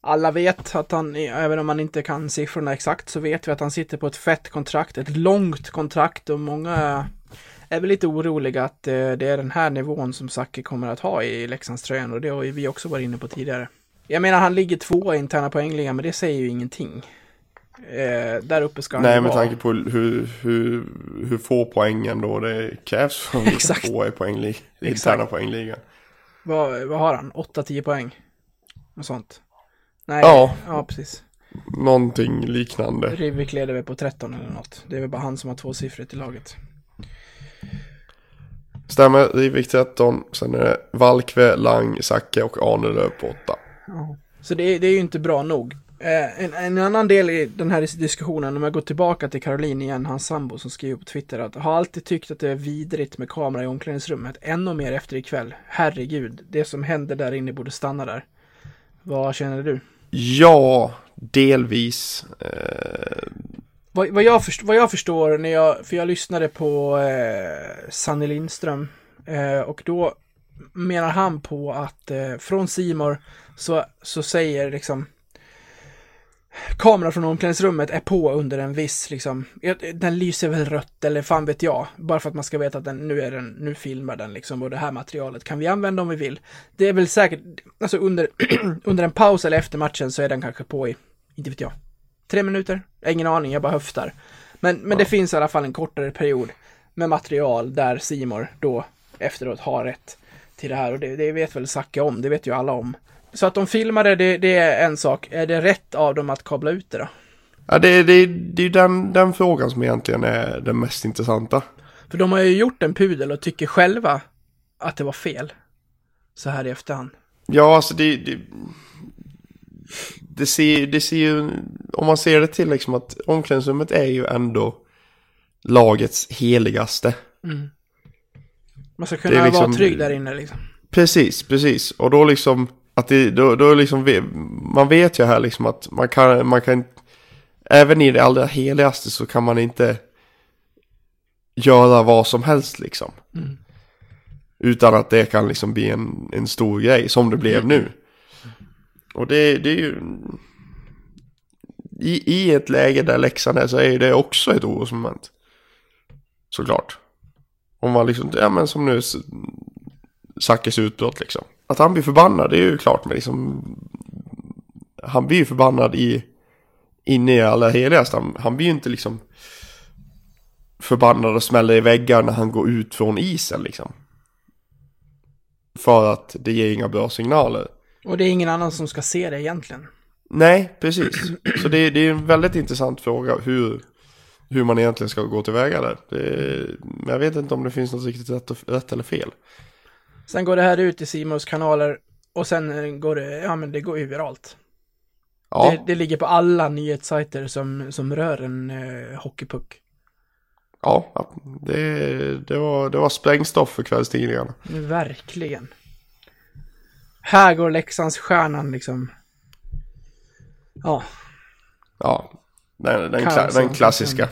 alla vet att han, även om man inte kan siffrorna exakt, så vet vi att han sitter på ett fett kontrakt, ett långt kontrakt och många är väl lite oroliga att eh, det är den här nivån som Zacke kommer att ha i Leksandströjan och det har ju vi också varit inne på tidigare. Jag menar, han ligger tvåa i interna poängligan, men det säger ju ingenting. Eh, där uppe ska han Nej, ju med vara. tanke på hur, hur, hur få poängen då det krävs för att få i poänglig, interna poängligan. Vad, vad har han? 8-10 poäng? Något sånt? Nej, Ja. ja precis. Någonting liknande. Rivik leder väl på 13 eller något. Det är väl bara han som har två siffror i laget. Stämmer, Rivik 13. Sen är det Valkve, Lang, Zacke och Arnelöv på 8. Så det, är- det är ju inte bra nog. Eh, en, en annan del i den här diskussionen, om jag går tillbaka till Caroline igen, hans sambo som skriver på Twitter att har alltid tyckt att det är vidrigt med kamera i omklädningsrummet. Ännu mer efter ikväll. Herregud, det som händer där inne borde stanna där. Vad känner du? Ja, delvis. Eh, Vad, vad, jag först, vad jag förstår när jag, för jag lyssnade på eh, Sanny Lindström eh, och då menar han på att eh, från Simor så, så säger liksom kameran från omklädningsrummet är på under en viss liksom, ja, den lyser väl rött eller fan vet jag, bara för att man ska veta att den, nu är den, nu filmar den liksom och det här materialet kan vi använda om vi vill. Det är väl säkert, alltså under, under en paus eller efter matchen så är den kanske på i, inte vet jag, tre minuter? Ingen aning, jag bara höftar. Men, men det finns i alla fall en kortare period med material där Simor då efteråt har rätt till det här och det, det vet väl Zacke om, det vet ju alla om. Så att de filmade, det, det är en sak. Är det rätt av dem att kabla ut det då? ja, det, det, det är den, den frågan som egentligen är den mest intressanta. För de har ju gjort en pudel och tycker själva att det var fel. Så här i efterhand. Ja, alltså det, det, det, ser, det ser ju, om man ser det till liksom att omklädningsrummet är ju ändå lagets heligaste. Man ska kunna liksom- vara trygg där inne liksom. Precis, precis. Och då liksom, att det, då, då liksom, man vet ju här liksom att man kan, man kan, även i det allra heligaste så kan man inte göra vad som helst liksom. Utan att det kan liksom bli en, en stor grej, som det blev nu. Och det, det är ju... I, I ett läge där Leksand är så är det också ett orosmoment. Såklart. Om man liksom, ja men som nu, S- Zackes utbrott liksom. Att han blir förbannad, det är ju klart. Men liksom, han blir ju förbannad i, inne i alla heligaste. Han, han blir ju inte liksom förbannad och smäller i väggar när han går ut från isen liksom. För att det ger inga bra signaler. Och det är ingen annan som ska se det egentligen. Nej, precis. Så det, det är en väldigt intressant fråga hur, hur man egentligen ska gå tillväga där. Det, men jag vet inte om det finns något riktigt rätt, och- rätt eller fel. Sen går det här ut i Simons kanaler och sen eh, går det, ja men det går ju viralt. Ja, Det, det ligger på alla nyhetssajter som, som rör en eh, hockeypuck. ja det, det, var, det var sprängstoff för kvällstidningarna. Verkligen. Här går Leksandsstjärnan liksom. Ja, Ja, den, den, kla, den klassiska.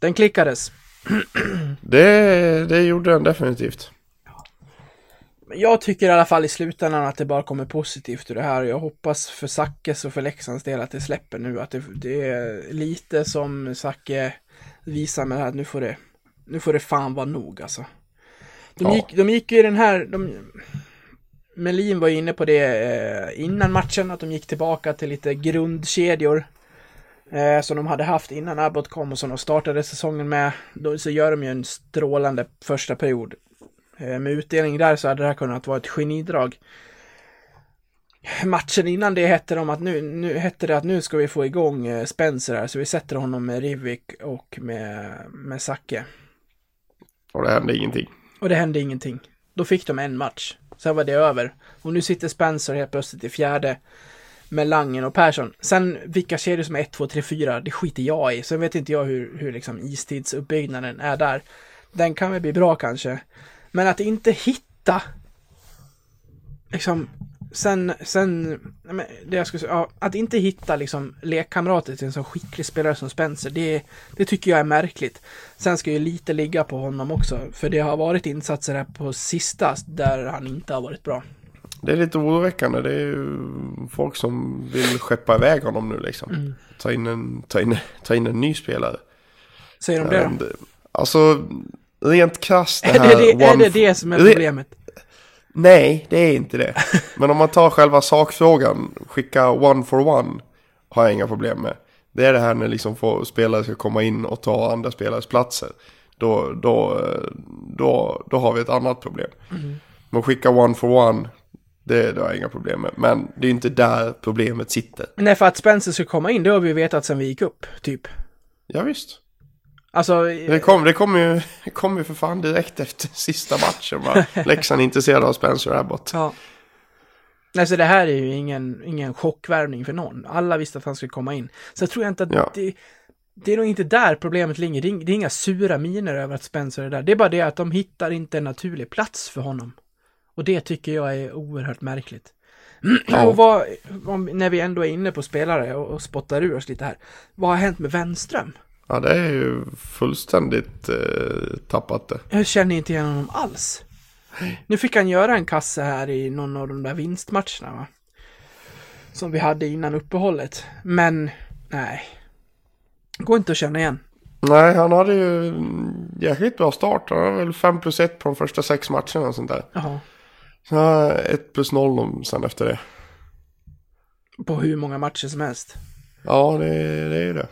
den klickades. Det, det gjorde den definitivt. Men Jag tycker i alla fall i slutändan att det bara kommer positivt ur det här. Jag hoppas för Sackes och för Leksands del att det släpper nu. Att det, det är lite som Zacke visar med det här. att Nu får det, nu får det fan vara nog alltså. De, Ja. gick, de gick ju i den här, de, Melin var inne på det eh, innan matchen, att de gick tillbaka till lite grundkedjor. Eh, som de hade haft innan Abbott kom och som de startade säsongen med. Då så gör de ju en strålande första period. Eh, med utdelning där så hade det här kunnat vara ett genidrag. Matchen innan det hette de att nu, nu hette det att nu ska vi få igång eh, Spencer här, så vi sätter honom med Rivik och med, med Zacke. Och det hände ingenting. Och det hände ingenting. Då fick de en match. Sen var det över. Och nu sitter Spencer helt plötsligt i fjärde med Langen och Persson. Sen vilka kedjor som är 1, 2, 3, 4, det skiter jag i. Sen vet inte jag hur, hur liksom istidsuppbyggnaden är där. Den kan väl bli bra kanske. Men att inte hitta liksom sen, sen, det jag skulle säga, ja, att inte hitta liksom lekkamrater till en så skicklig spelare som Spencer, det, det tycker jag är märkligt. Sen ska ju lite ligga på honom också, för det har varit insatser här på sista där han inte har varit bra. Det är lite oroväckande. Det är ju folk som vill skeppa iväg honom nu liksom. Mm. Ta, in en, ta, in, ta in en ny spelare. Säger de det då? Eh, Alltså, rent krasst det Är här... det det, är det det som är problemet? Nej, det är inte det. Men om man tar själva sakfrågan, skicka one for one, har jag inga problem med. Det är det här när liksom får, spelare ska komma in och ta andra spelares platser. Då, då, då, då har vi ett annat problem. Men skicka one for one, det, det har jag inga problem med. Men det är inte där problemet sitter. Nej, för att Spencer ska komma in, det har vi vetat sedan vi gick upp, typ. Ja, visst. Alltså, Det kom, det kom, ju, det kom ju för fan direkt efter sista matchen. Va? Leksand är intresserad av Spencer Abbott. Ja. Nej, så det här är ju ingen, ingen chockvärvning för någon. Alla visste att han skulle komma in. Så jag tror inte att Ja. det, det är nog inte där problemet ligger. Det är, det är inga sura miner över att Spencer är där. Det är bara det att de hittar inte en naturlig plats för honom. Och det tycker jag är oerhört märkligt. Ja. Och vad, om, när vi ändå är inne på spelare och, och spottar ur oss lite här. Vad har hänt med Wenström? Ja, det är ju fullständigt eh, tappat det. Jag känner inte igen honom alls. Nu fick han göra en kasse här i någon av de där vinstmatcherna va? Som vi hade innan uppehållet. Men, nej. Går inte att känna igen. Nej, han hade ju en jäkligt bra start. Han hade väl 5 plus 1 på de första sex matcherna och sånt där. Jaha. Så 1 plus 0 om- sen efter det. På hur många matcher som helst. Ja, det, det är ju det.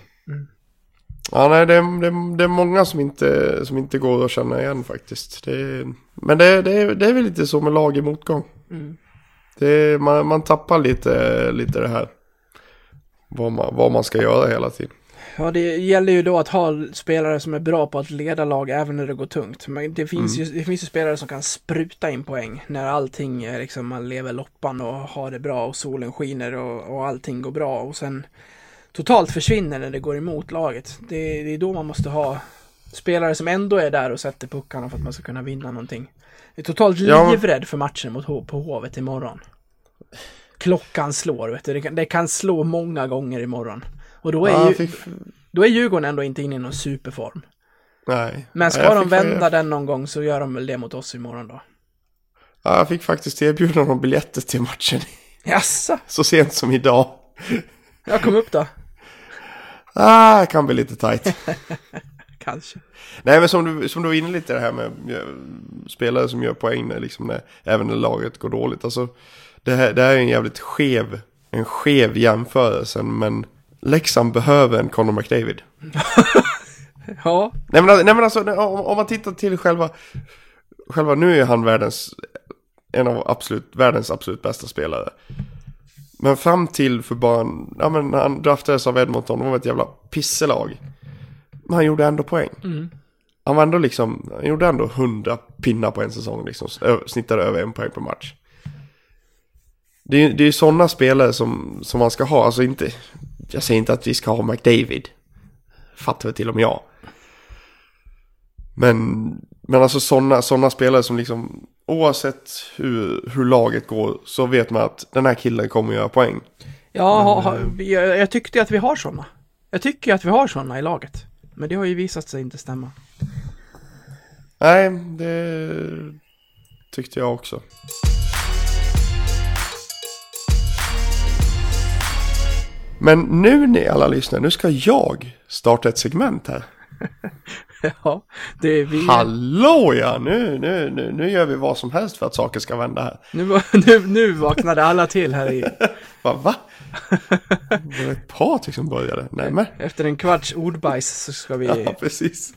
Ja, nej, det, är- det, det är många som inte, som inte går att känna igen faktiskt. Det, men det, det, är- det är väl lite så med lag i motgång. Det, är- man, man tappar lite, lite det här. Vad man, vad man ska göra hela tiden. Ja, det gäller ju då att ha spelare som är bra på att leda lag även när det går tungt. Men det finns, ju, det finns ju spelare som kan spruta in poäng när allting är liksom, man lever loppan och har det bra och solen skiner och, och allting går bra och sen totalt försvinner när det går emot laget. Det, det är då man måste ha spelare som ändå är där och sätter puckarna för att man ska kunna vinna någonting. Jag är totalt livrädd för matchen mot, H- på Hovet imorgon. Klockan slår, vet du. Det kan, det kan slå många gånger imorgon. Och då är, Ja, ju, fick, då är Djurgården ändå inte inne i någon superform. nej. Men ska Ja, de vända den någon gång så gör de väl det mot oss imorgon då. Ja, jag fick faktiskt erbjudande om biljetter till matchen Jaså? så sent som idag. Jag kom upp då. Ah, kan bli lite tajt. Kanske. Nej men som du, som du var inne lite det här med spelare som gör poäng när, liksom när, även när laget går dåligt. Alltså, det, här, det här är en jävligt skev, en skev jämförelse men Leksand behöver en Conor McDavid. Ja, Nej men, nej, men alltså om, om man tittar till själva, själva, nu är han världens, en av absolut, världens absolut bästa spelare. Men fram till för bara, en- ja men han draftades av Edmonton, de var ett jävla pisselag. Men han gjorde ändå poäng. Han var ändå liksom, han gjorde ändå 100 pinnar på en säsong liksom, snittade över en poäng per match. Det är ju det är ju sådana spelare som, som man ska ha, alltså inte, jag säger inte att vi ska ha McDavid. Fattar väl till och med jag. Men, men alltså sådana såna spelare som liksom oavsett hur, hur laget går så vet man att den här killen kommer göra poäng. ja ha, ha, vi- jag, jag tyckte att vi har sådana. Jag tycker att vi har sådana i laget. Men det har ju visat sig inte stämma. Nej, det tyckte jag också. Men nu ni alla lyssnar, nu ska jag starta ett segment här. Ja, det är vi. Hallå ja, nu, nu, nu, nu gör vi vad som helst för att saker ska vända här. Nu, nu, nu vaknade alla till här i, Va? va? Det var ett Patrik som började. Nej men. efter en kvarts ordbajs så ska vi... Ja, precis.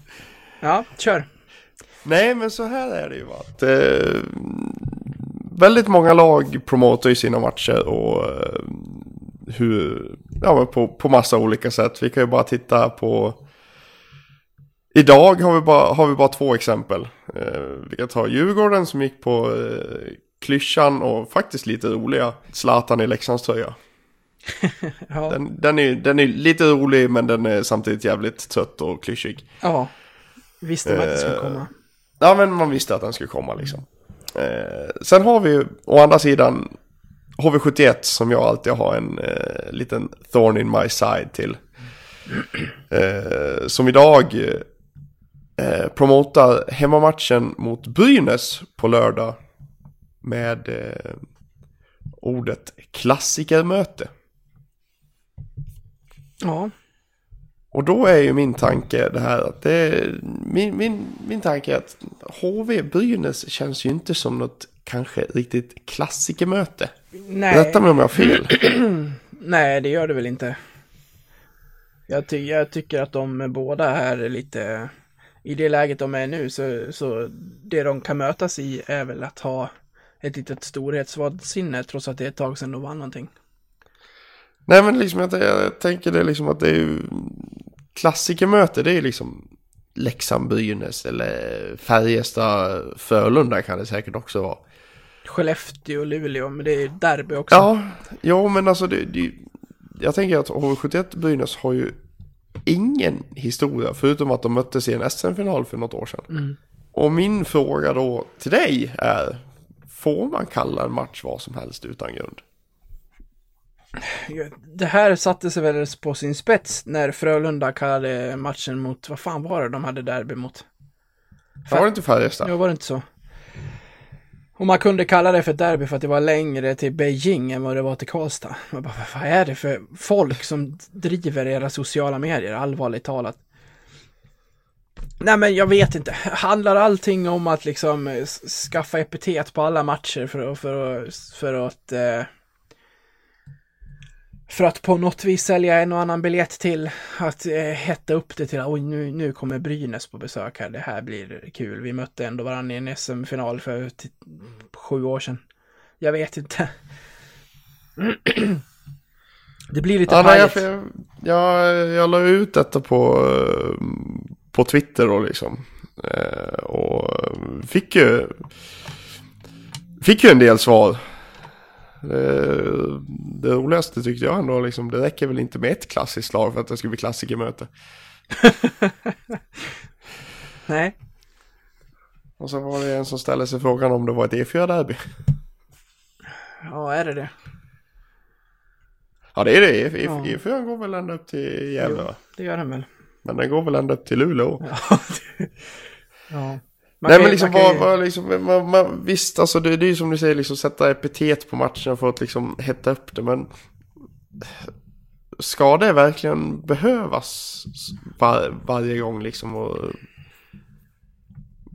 Ja, kör. Nej, men så här är det ju. Att, eh, väldigt många lag promotar ju sina matcher och eh, hur, ja, men på, på massa olika sätt. Vi kan ju bara titta på Idag har vi bara, har vi bara två exempel. Eh, vi kan ta Djurgården som gick på eh, klyschan och faktiskt lite roliga Zlatan i Leksands tröja. Ja, Den, den, är, den är lite rolig men den är samtidigt jävligt trött och klyschig. ja. Visste man att det skulle Eh, komma. Ja men man visste att den skulle komma liksom. Eh, sen har vi å andra sidan HV71 som jag alltid har en eh, liten thorn in my side till. Eh, som idag eh, promotar hemmamatchen mot Brynäs på lördag med eh, ordet klassikermöte. Ja, Och då är ju min tanke det här att det min, min, min tanke är att HV Brynäs känns ju inte som något kanske riktigt klassikermöte. nej. Rätta mig om jag har fel. Nej, det gör det väl inte. Jag, ty jag tycker att de båda här är lite... I det läget de är nu så, så det de kan mötas i är väl att ha ett litet storhetsvansinne trots att det är ett tag sedan de vann någonting. Nej men liksom jag, jag tänker det liksom att det är ju klassikermöte det är ju liksom Leksand Brynäs eller Färjestad Frölunda kan det säkert också vara. Skellefteå och Luleå, men det är derby också. Ja, jo men alltså det, det jag tänker att HV71 Brynäs har ju ingen historia förutom att de möttes i en SM-final för något år sedan. Och min fråga då till dig är, får man kalla en match vad som helst utan grund? Det här satte sig väl på sin spets när Frölunda kallade matchen mot, vad fan var det de hade derby mot? Var det inte Färjestad? Ja, var det inte så? Och man kunde kalla det för ett derby för att det var längre till Beijing än vad det var till Karlstad. Man bara, vad är det för folk som driver era sociala medier, allvarligt talat? Nej men jag vet inte, handlar allting om att liksom eh, skaffa epitet på alla matcher för att, för att, för att, eh, för att på något vis sälja en och annan biljett till att eh, hetta upp det till oj nu, nu kommer Brynäs på besök här, det här blir kul. Vi mötte ändå varandra i en SM-final för sju år sedan. Jag vet inte. det blir lite Ja, pajigt. jag, jag, jag la ut detta på, på Twitter då liksom. Eh, Och fick ju, fick ju en del svar. Det, det roligaste tyckte jag ändå liksom, det räcker väl inte med ett klassiskt lag för att det ska bli klassikermöte. Nej. Och så var det en som ställde sig frågan om det var ett E4-derby. Ja, är det det? Ja det är det, E- E- Ja. E4 går väl ända upp till Gävle va? Det gör den väl. Men den går väl ända upp till Luleå. Ja. ja. Man Nej men liksom, man ju- vad, liksom man, man, visst alltså det, det är ju som du säger liksom sätta epitet på matchen för att liksom hetta upp det men ska det verkligen behövas var, varje gång liksom? Och,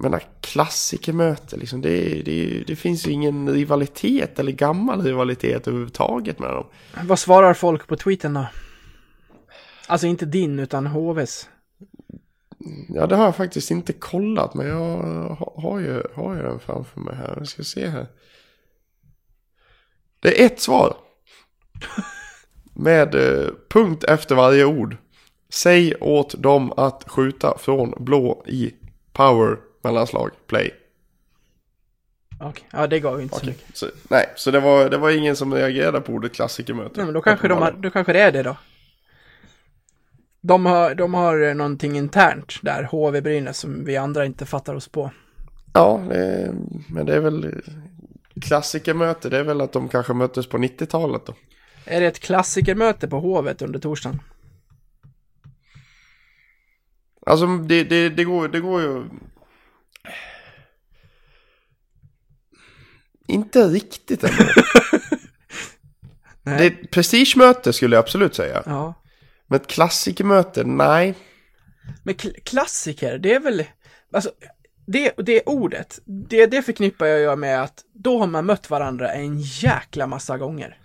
men klassikermöte liksom, det, det, det finns ju ingen rivalitet eller gammal rivalitet överhuvudtaget med dem. Vad svarar folk på tweeten då? Alltså inte din utan HVs. Ja, det har jag faktiskt inte kollat, men jag har, ju, har ju den framför mig här. Jag ska se här. Det är ett svar. Med eh, punkt efter varje ord. Säg åt dem att skjuta från blå i power mellanslag play. Okej, ja det gav ju inte så Okej, mycket. Så, nej, så det var, det var ingen som reagerade på ordet klassikermöte. Nej men då kanske, de har, då kanske det är det då. De har, de har någonting internt där, HV Brynäs, som vi andra inte fattar oss på. Ja, det, men det är väl klassikermöte. Det är väl att de kanske möttes på 90-talet då. Är det ett klassikermöte på Hovet under torsdagen? Alltså det, det, det, går, det går ju... Inte riktigt ändå. Det är ett prestigemöte skulle jag absolut säga. Ja. Men ett klassikermöte, nej. Men kl- klassiker, det är väl, alltså, det, det ordet, det, det förknippar jag med att då har man mött varandra en jäkla massa gånger.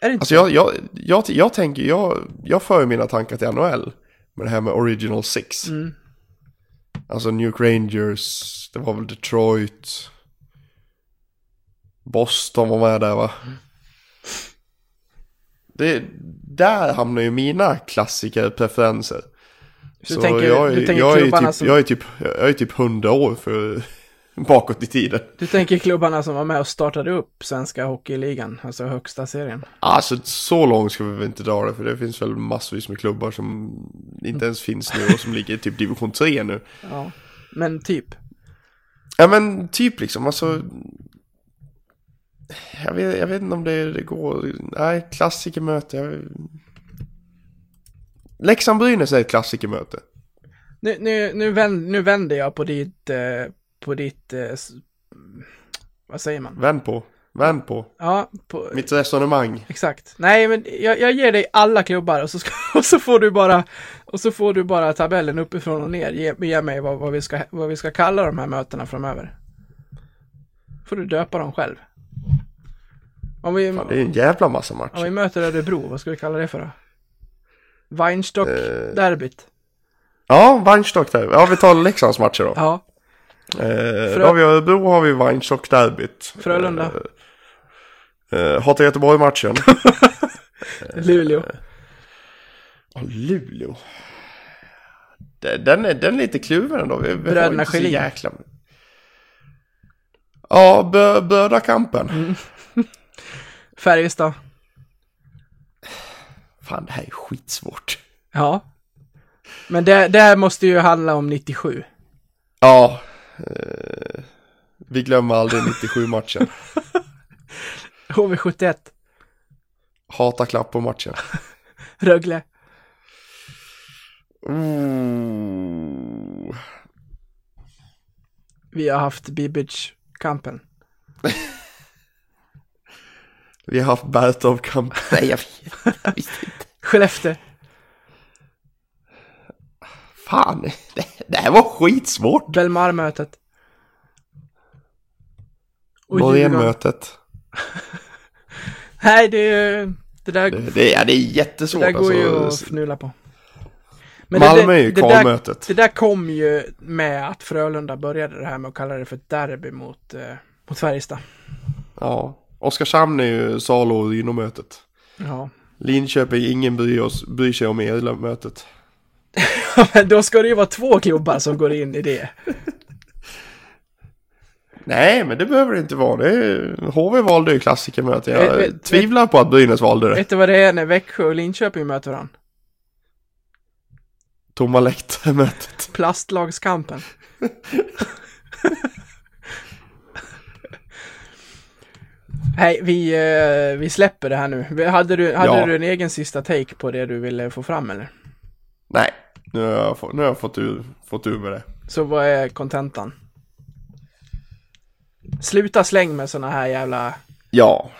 Är det inte Alltså jag, jag, jag, jag tänker, jag, jag för mina tankar till NHL. Med det här med Original Six. Mm. Alltså New York Rangers, det var väl Detroit. Boston var med där va? Det, där hamnar ju mina klassikerpreferenser. Så tänker- jag, är- jag, är typ, som- jag är typ, jag är typ 100 år för bakåt i tiden. Du tänker klubbarna som var med och startade upp svenska hockeyligan, alltså högsta serien. Alltså så långt ska vi väl inte dra det för det finns väl massvis med klubbar som inte ens finns nu och som ligger i typ division 3 nu. Ja, men typ. Ja men typ liksom alltså. Jag vet, jag vet inte om det, det går. Nej, klassikermöte. Jag... Leksand-Brynäs är ett klassikermöte. Nu, nu, nu, vänd, nu vänder jag på ditt, eh, på ditt, eh, vad säger man? Vänd på. Vänd på. Ja, på, Mitt resonemang. exakt. Nej, men jag, jag ger dig alla klubbar och så, ska, och så får du bara, och så får du bara tabellen uppifrån och ner. Ge, ge mig vad, vad, vi ska, vad vi ska kalla de här mötena framöver. Får du döpa dem själv. Om vi, Fan, det är en jävla massa om vi matcher. möter Örebro, vad ska vi kalla det för då? Weinstock-derbyt. Ja, Weinstock där. Ja, vi tar Leksands matcher då. Ja, Eh, då har vi Örebro har vi Weinstock-derbyt. Frölunda. Eh, eh, Hata Göteborg-matchen. Luleå. Ja, Luleå. Den- är, den är lite kluven ändå. Vi, vi Bröderna Schelin. jäkla... Ja, bö, Brödrakampen. Mm. Färjestad. Fan, det här är skitsvårt. Ja. Men det, det här måste ju handla om 97. Ja. Eh, vi glömmer aldrig 97-matchen. HV71. Hata klapp på matchen. Rögle. Ooh. Vi har haft Bibic-kampen. Vi har haft Bertov-kamp. Nej, jag vet jag visste inte. Skellefteå. Fan, det, det här var skitsvårt. Belmar-mötet. Norén-mötet. Nej, det, är- det där, Det, det, ja, det är det jättesvårt. där går ju att alltså. fnula på. Malmö är ju det, där, kvalmötet. det där kom ju med att Frölunda började det här med att kalla det för ett derby mot, eh, mot Färjestad. Ja. Oskarshamn är ju Salo och Rino-mötet. Ja. Linköping, ingen bryr, oss, bryr sig om mötet. Men då ska det ju vara två klubbar som går in i det. Nej, men det behöver det inte vara. Det är, HV valde ju klassikermöte. Jag Vet- vet- tvivlar på att Brynäs valde det. Vet du vad det är när Växjö och Linköping möter varandra? Tomma läktare-mötet. Plastlagskampen. Nej, vi, eh, vi släpper det här nu. Hade, du, hade Ja. du en egen sista take på det du ville få fram eller? Nej, nu har jag, nu har jag fått, ur, fått ur med det. Så vad är kontentan? Sluta släng med såna här jävla... Ja.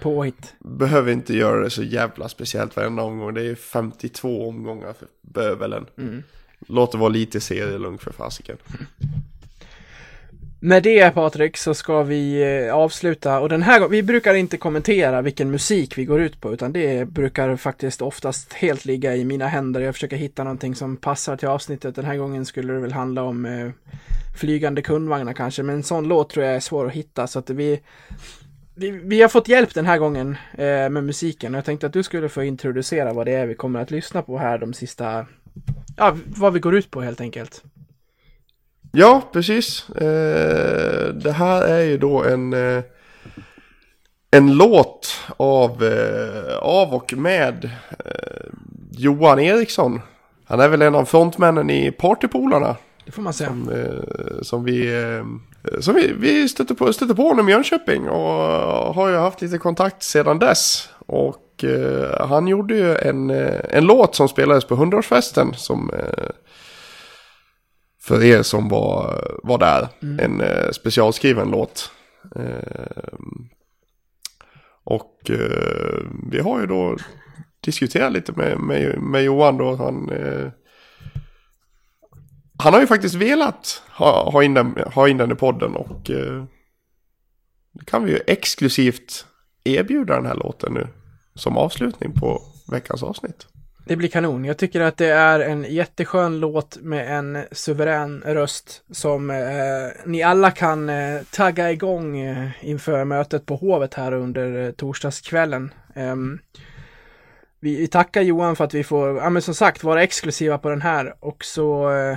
påhitt. behöver inte göra det så jävla speciellt varenda omgång. Det är 52 omgångar för bövelen. Låt det vara lite serielugn för fasiken. Med det Patrik så ska vi eh, avsluta och den här gången, vi brukar inte kommentera vilken musik vi går ut på utan det brukar faktiskt oftast helt ligga i mina händer. Jag försöker hitta någonting som passar till avsnittet. Den här gången skulle det väl handla om eh, flygande kundvagnar kanske, men en sån låt tror jag är svår att hitta så att vi vi, vi har fått hjälp den här gången eh, med musiken och jag tänkte att du skulle få introducera vad det är vi kommer att lyssna på här de sista, ja, vad vi går ut på helt enkelt. Ja, precis. Eh, det här är ju då en, eh, en låt av, eh, av och med Johan Eriksson. Han är väl en av frontmännen i Partypolarna. Det får man säga. Som, som vi, som vi, vi stötte, på, stötte på honom i Jönköping och har ju haft lite kontakt sedan dess. Och han gjorde ju en, en låt som spelades på 100-årsfesten som för er som var, var där. En eh, specialskriven låt. Eh, och eh, vi har ju då diskuterat lite med, med, med Johan då. Han, eh, han har ju faktiskt velat ha, ha, in, den, ha in den i podden och eh, det kan vi ju exklusivt erbjuda den här låten nu som avslutning på veckans avsnitt. Det blir kanon. Jag tycker att det är en jätteskön låt med en suverän röst som eh, ni alla kan eh, tagga igång eh, inför mötet på Hovet här under eh, torsdagskvällen. Ehm, vi, vi tackar Johan för att vi får, ja men som sagt, vara exklusiva på den här och så eh,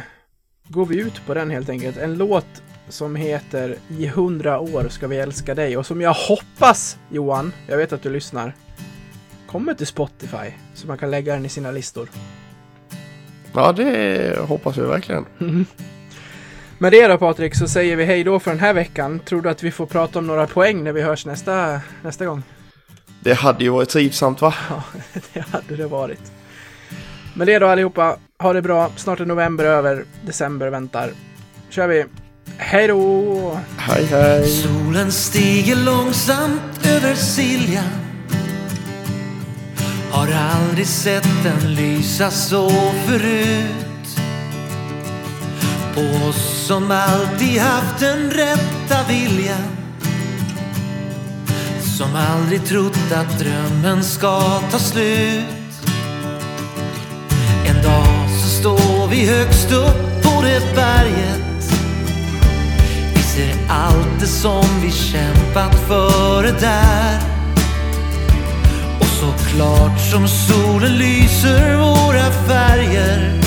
går vi ut på den helt enkelt. En låt som heter I hundra år ska vi älska dig och som jag hoppas Johan, jag vet att du lyssnar, kommer till Spotify så man kan lägga den i sina listor. Ja, det hoppas vi verkligen. Med det då Patrik så säger vi hej då för den här veckan. Tror du att vi får prata om några poäng när vi hörs nästa, nästa gång? Det hade ju varit trivsamt va? Ja, det hade det varit. Med det då allihopa, ha det bra. Snart är november över, december väntar. kör vi. Hej då! Hej hej! Solen stiger långsamt över Siljan har aldrig sett den lysa så förut. På oss som alltid haft den rätta viljan. Som aldrig trott att drömmen ska ta slut. En dag så står vi högst upp på det berget. Vi ser allt det som vi kämpat för där så klart som solen lyser våra färger.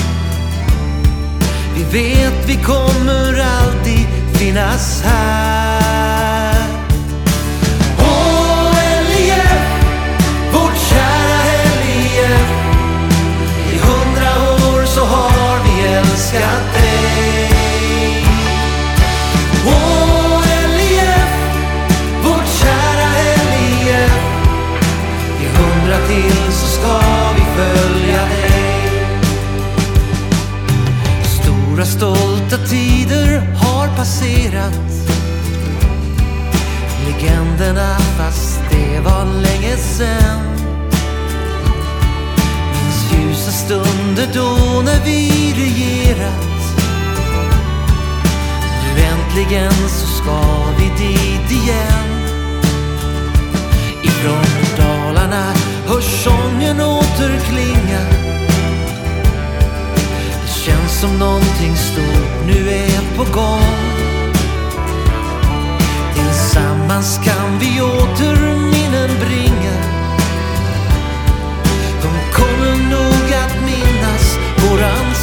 Vi vet vi kommer alltid finnas här. Åh, LIF, vårt kära LIF I hundra år så har vi älskat ska vi följa dig. Stora stolta tider har passerat. Legenderna fast det var länge sen Minns ljusa stunder då när vi regerat. Nu äntligen så ska vi dit igen. Ifrån hörs sången återklinga. Det känns som någonting stort nu är på gång. Tillsammans kan vi åter minnen bringa. De kommer nog att minnas våran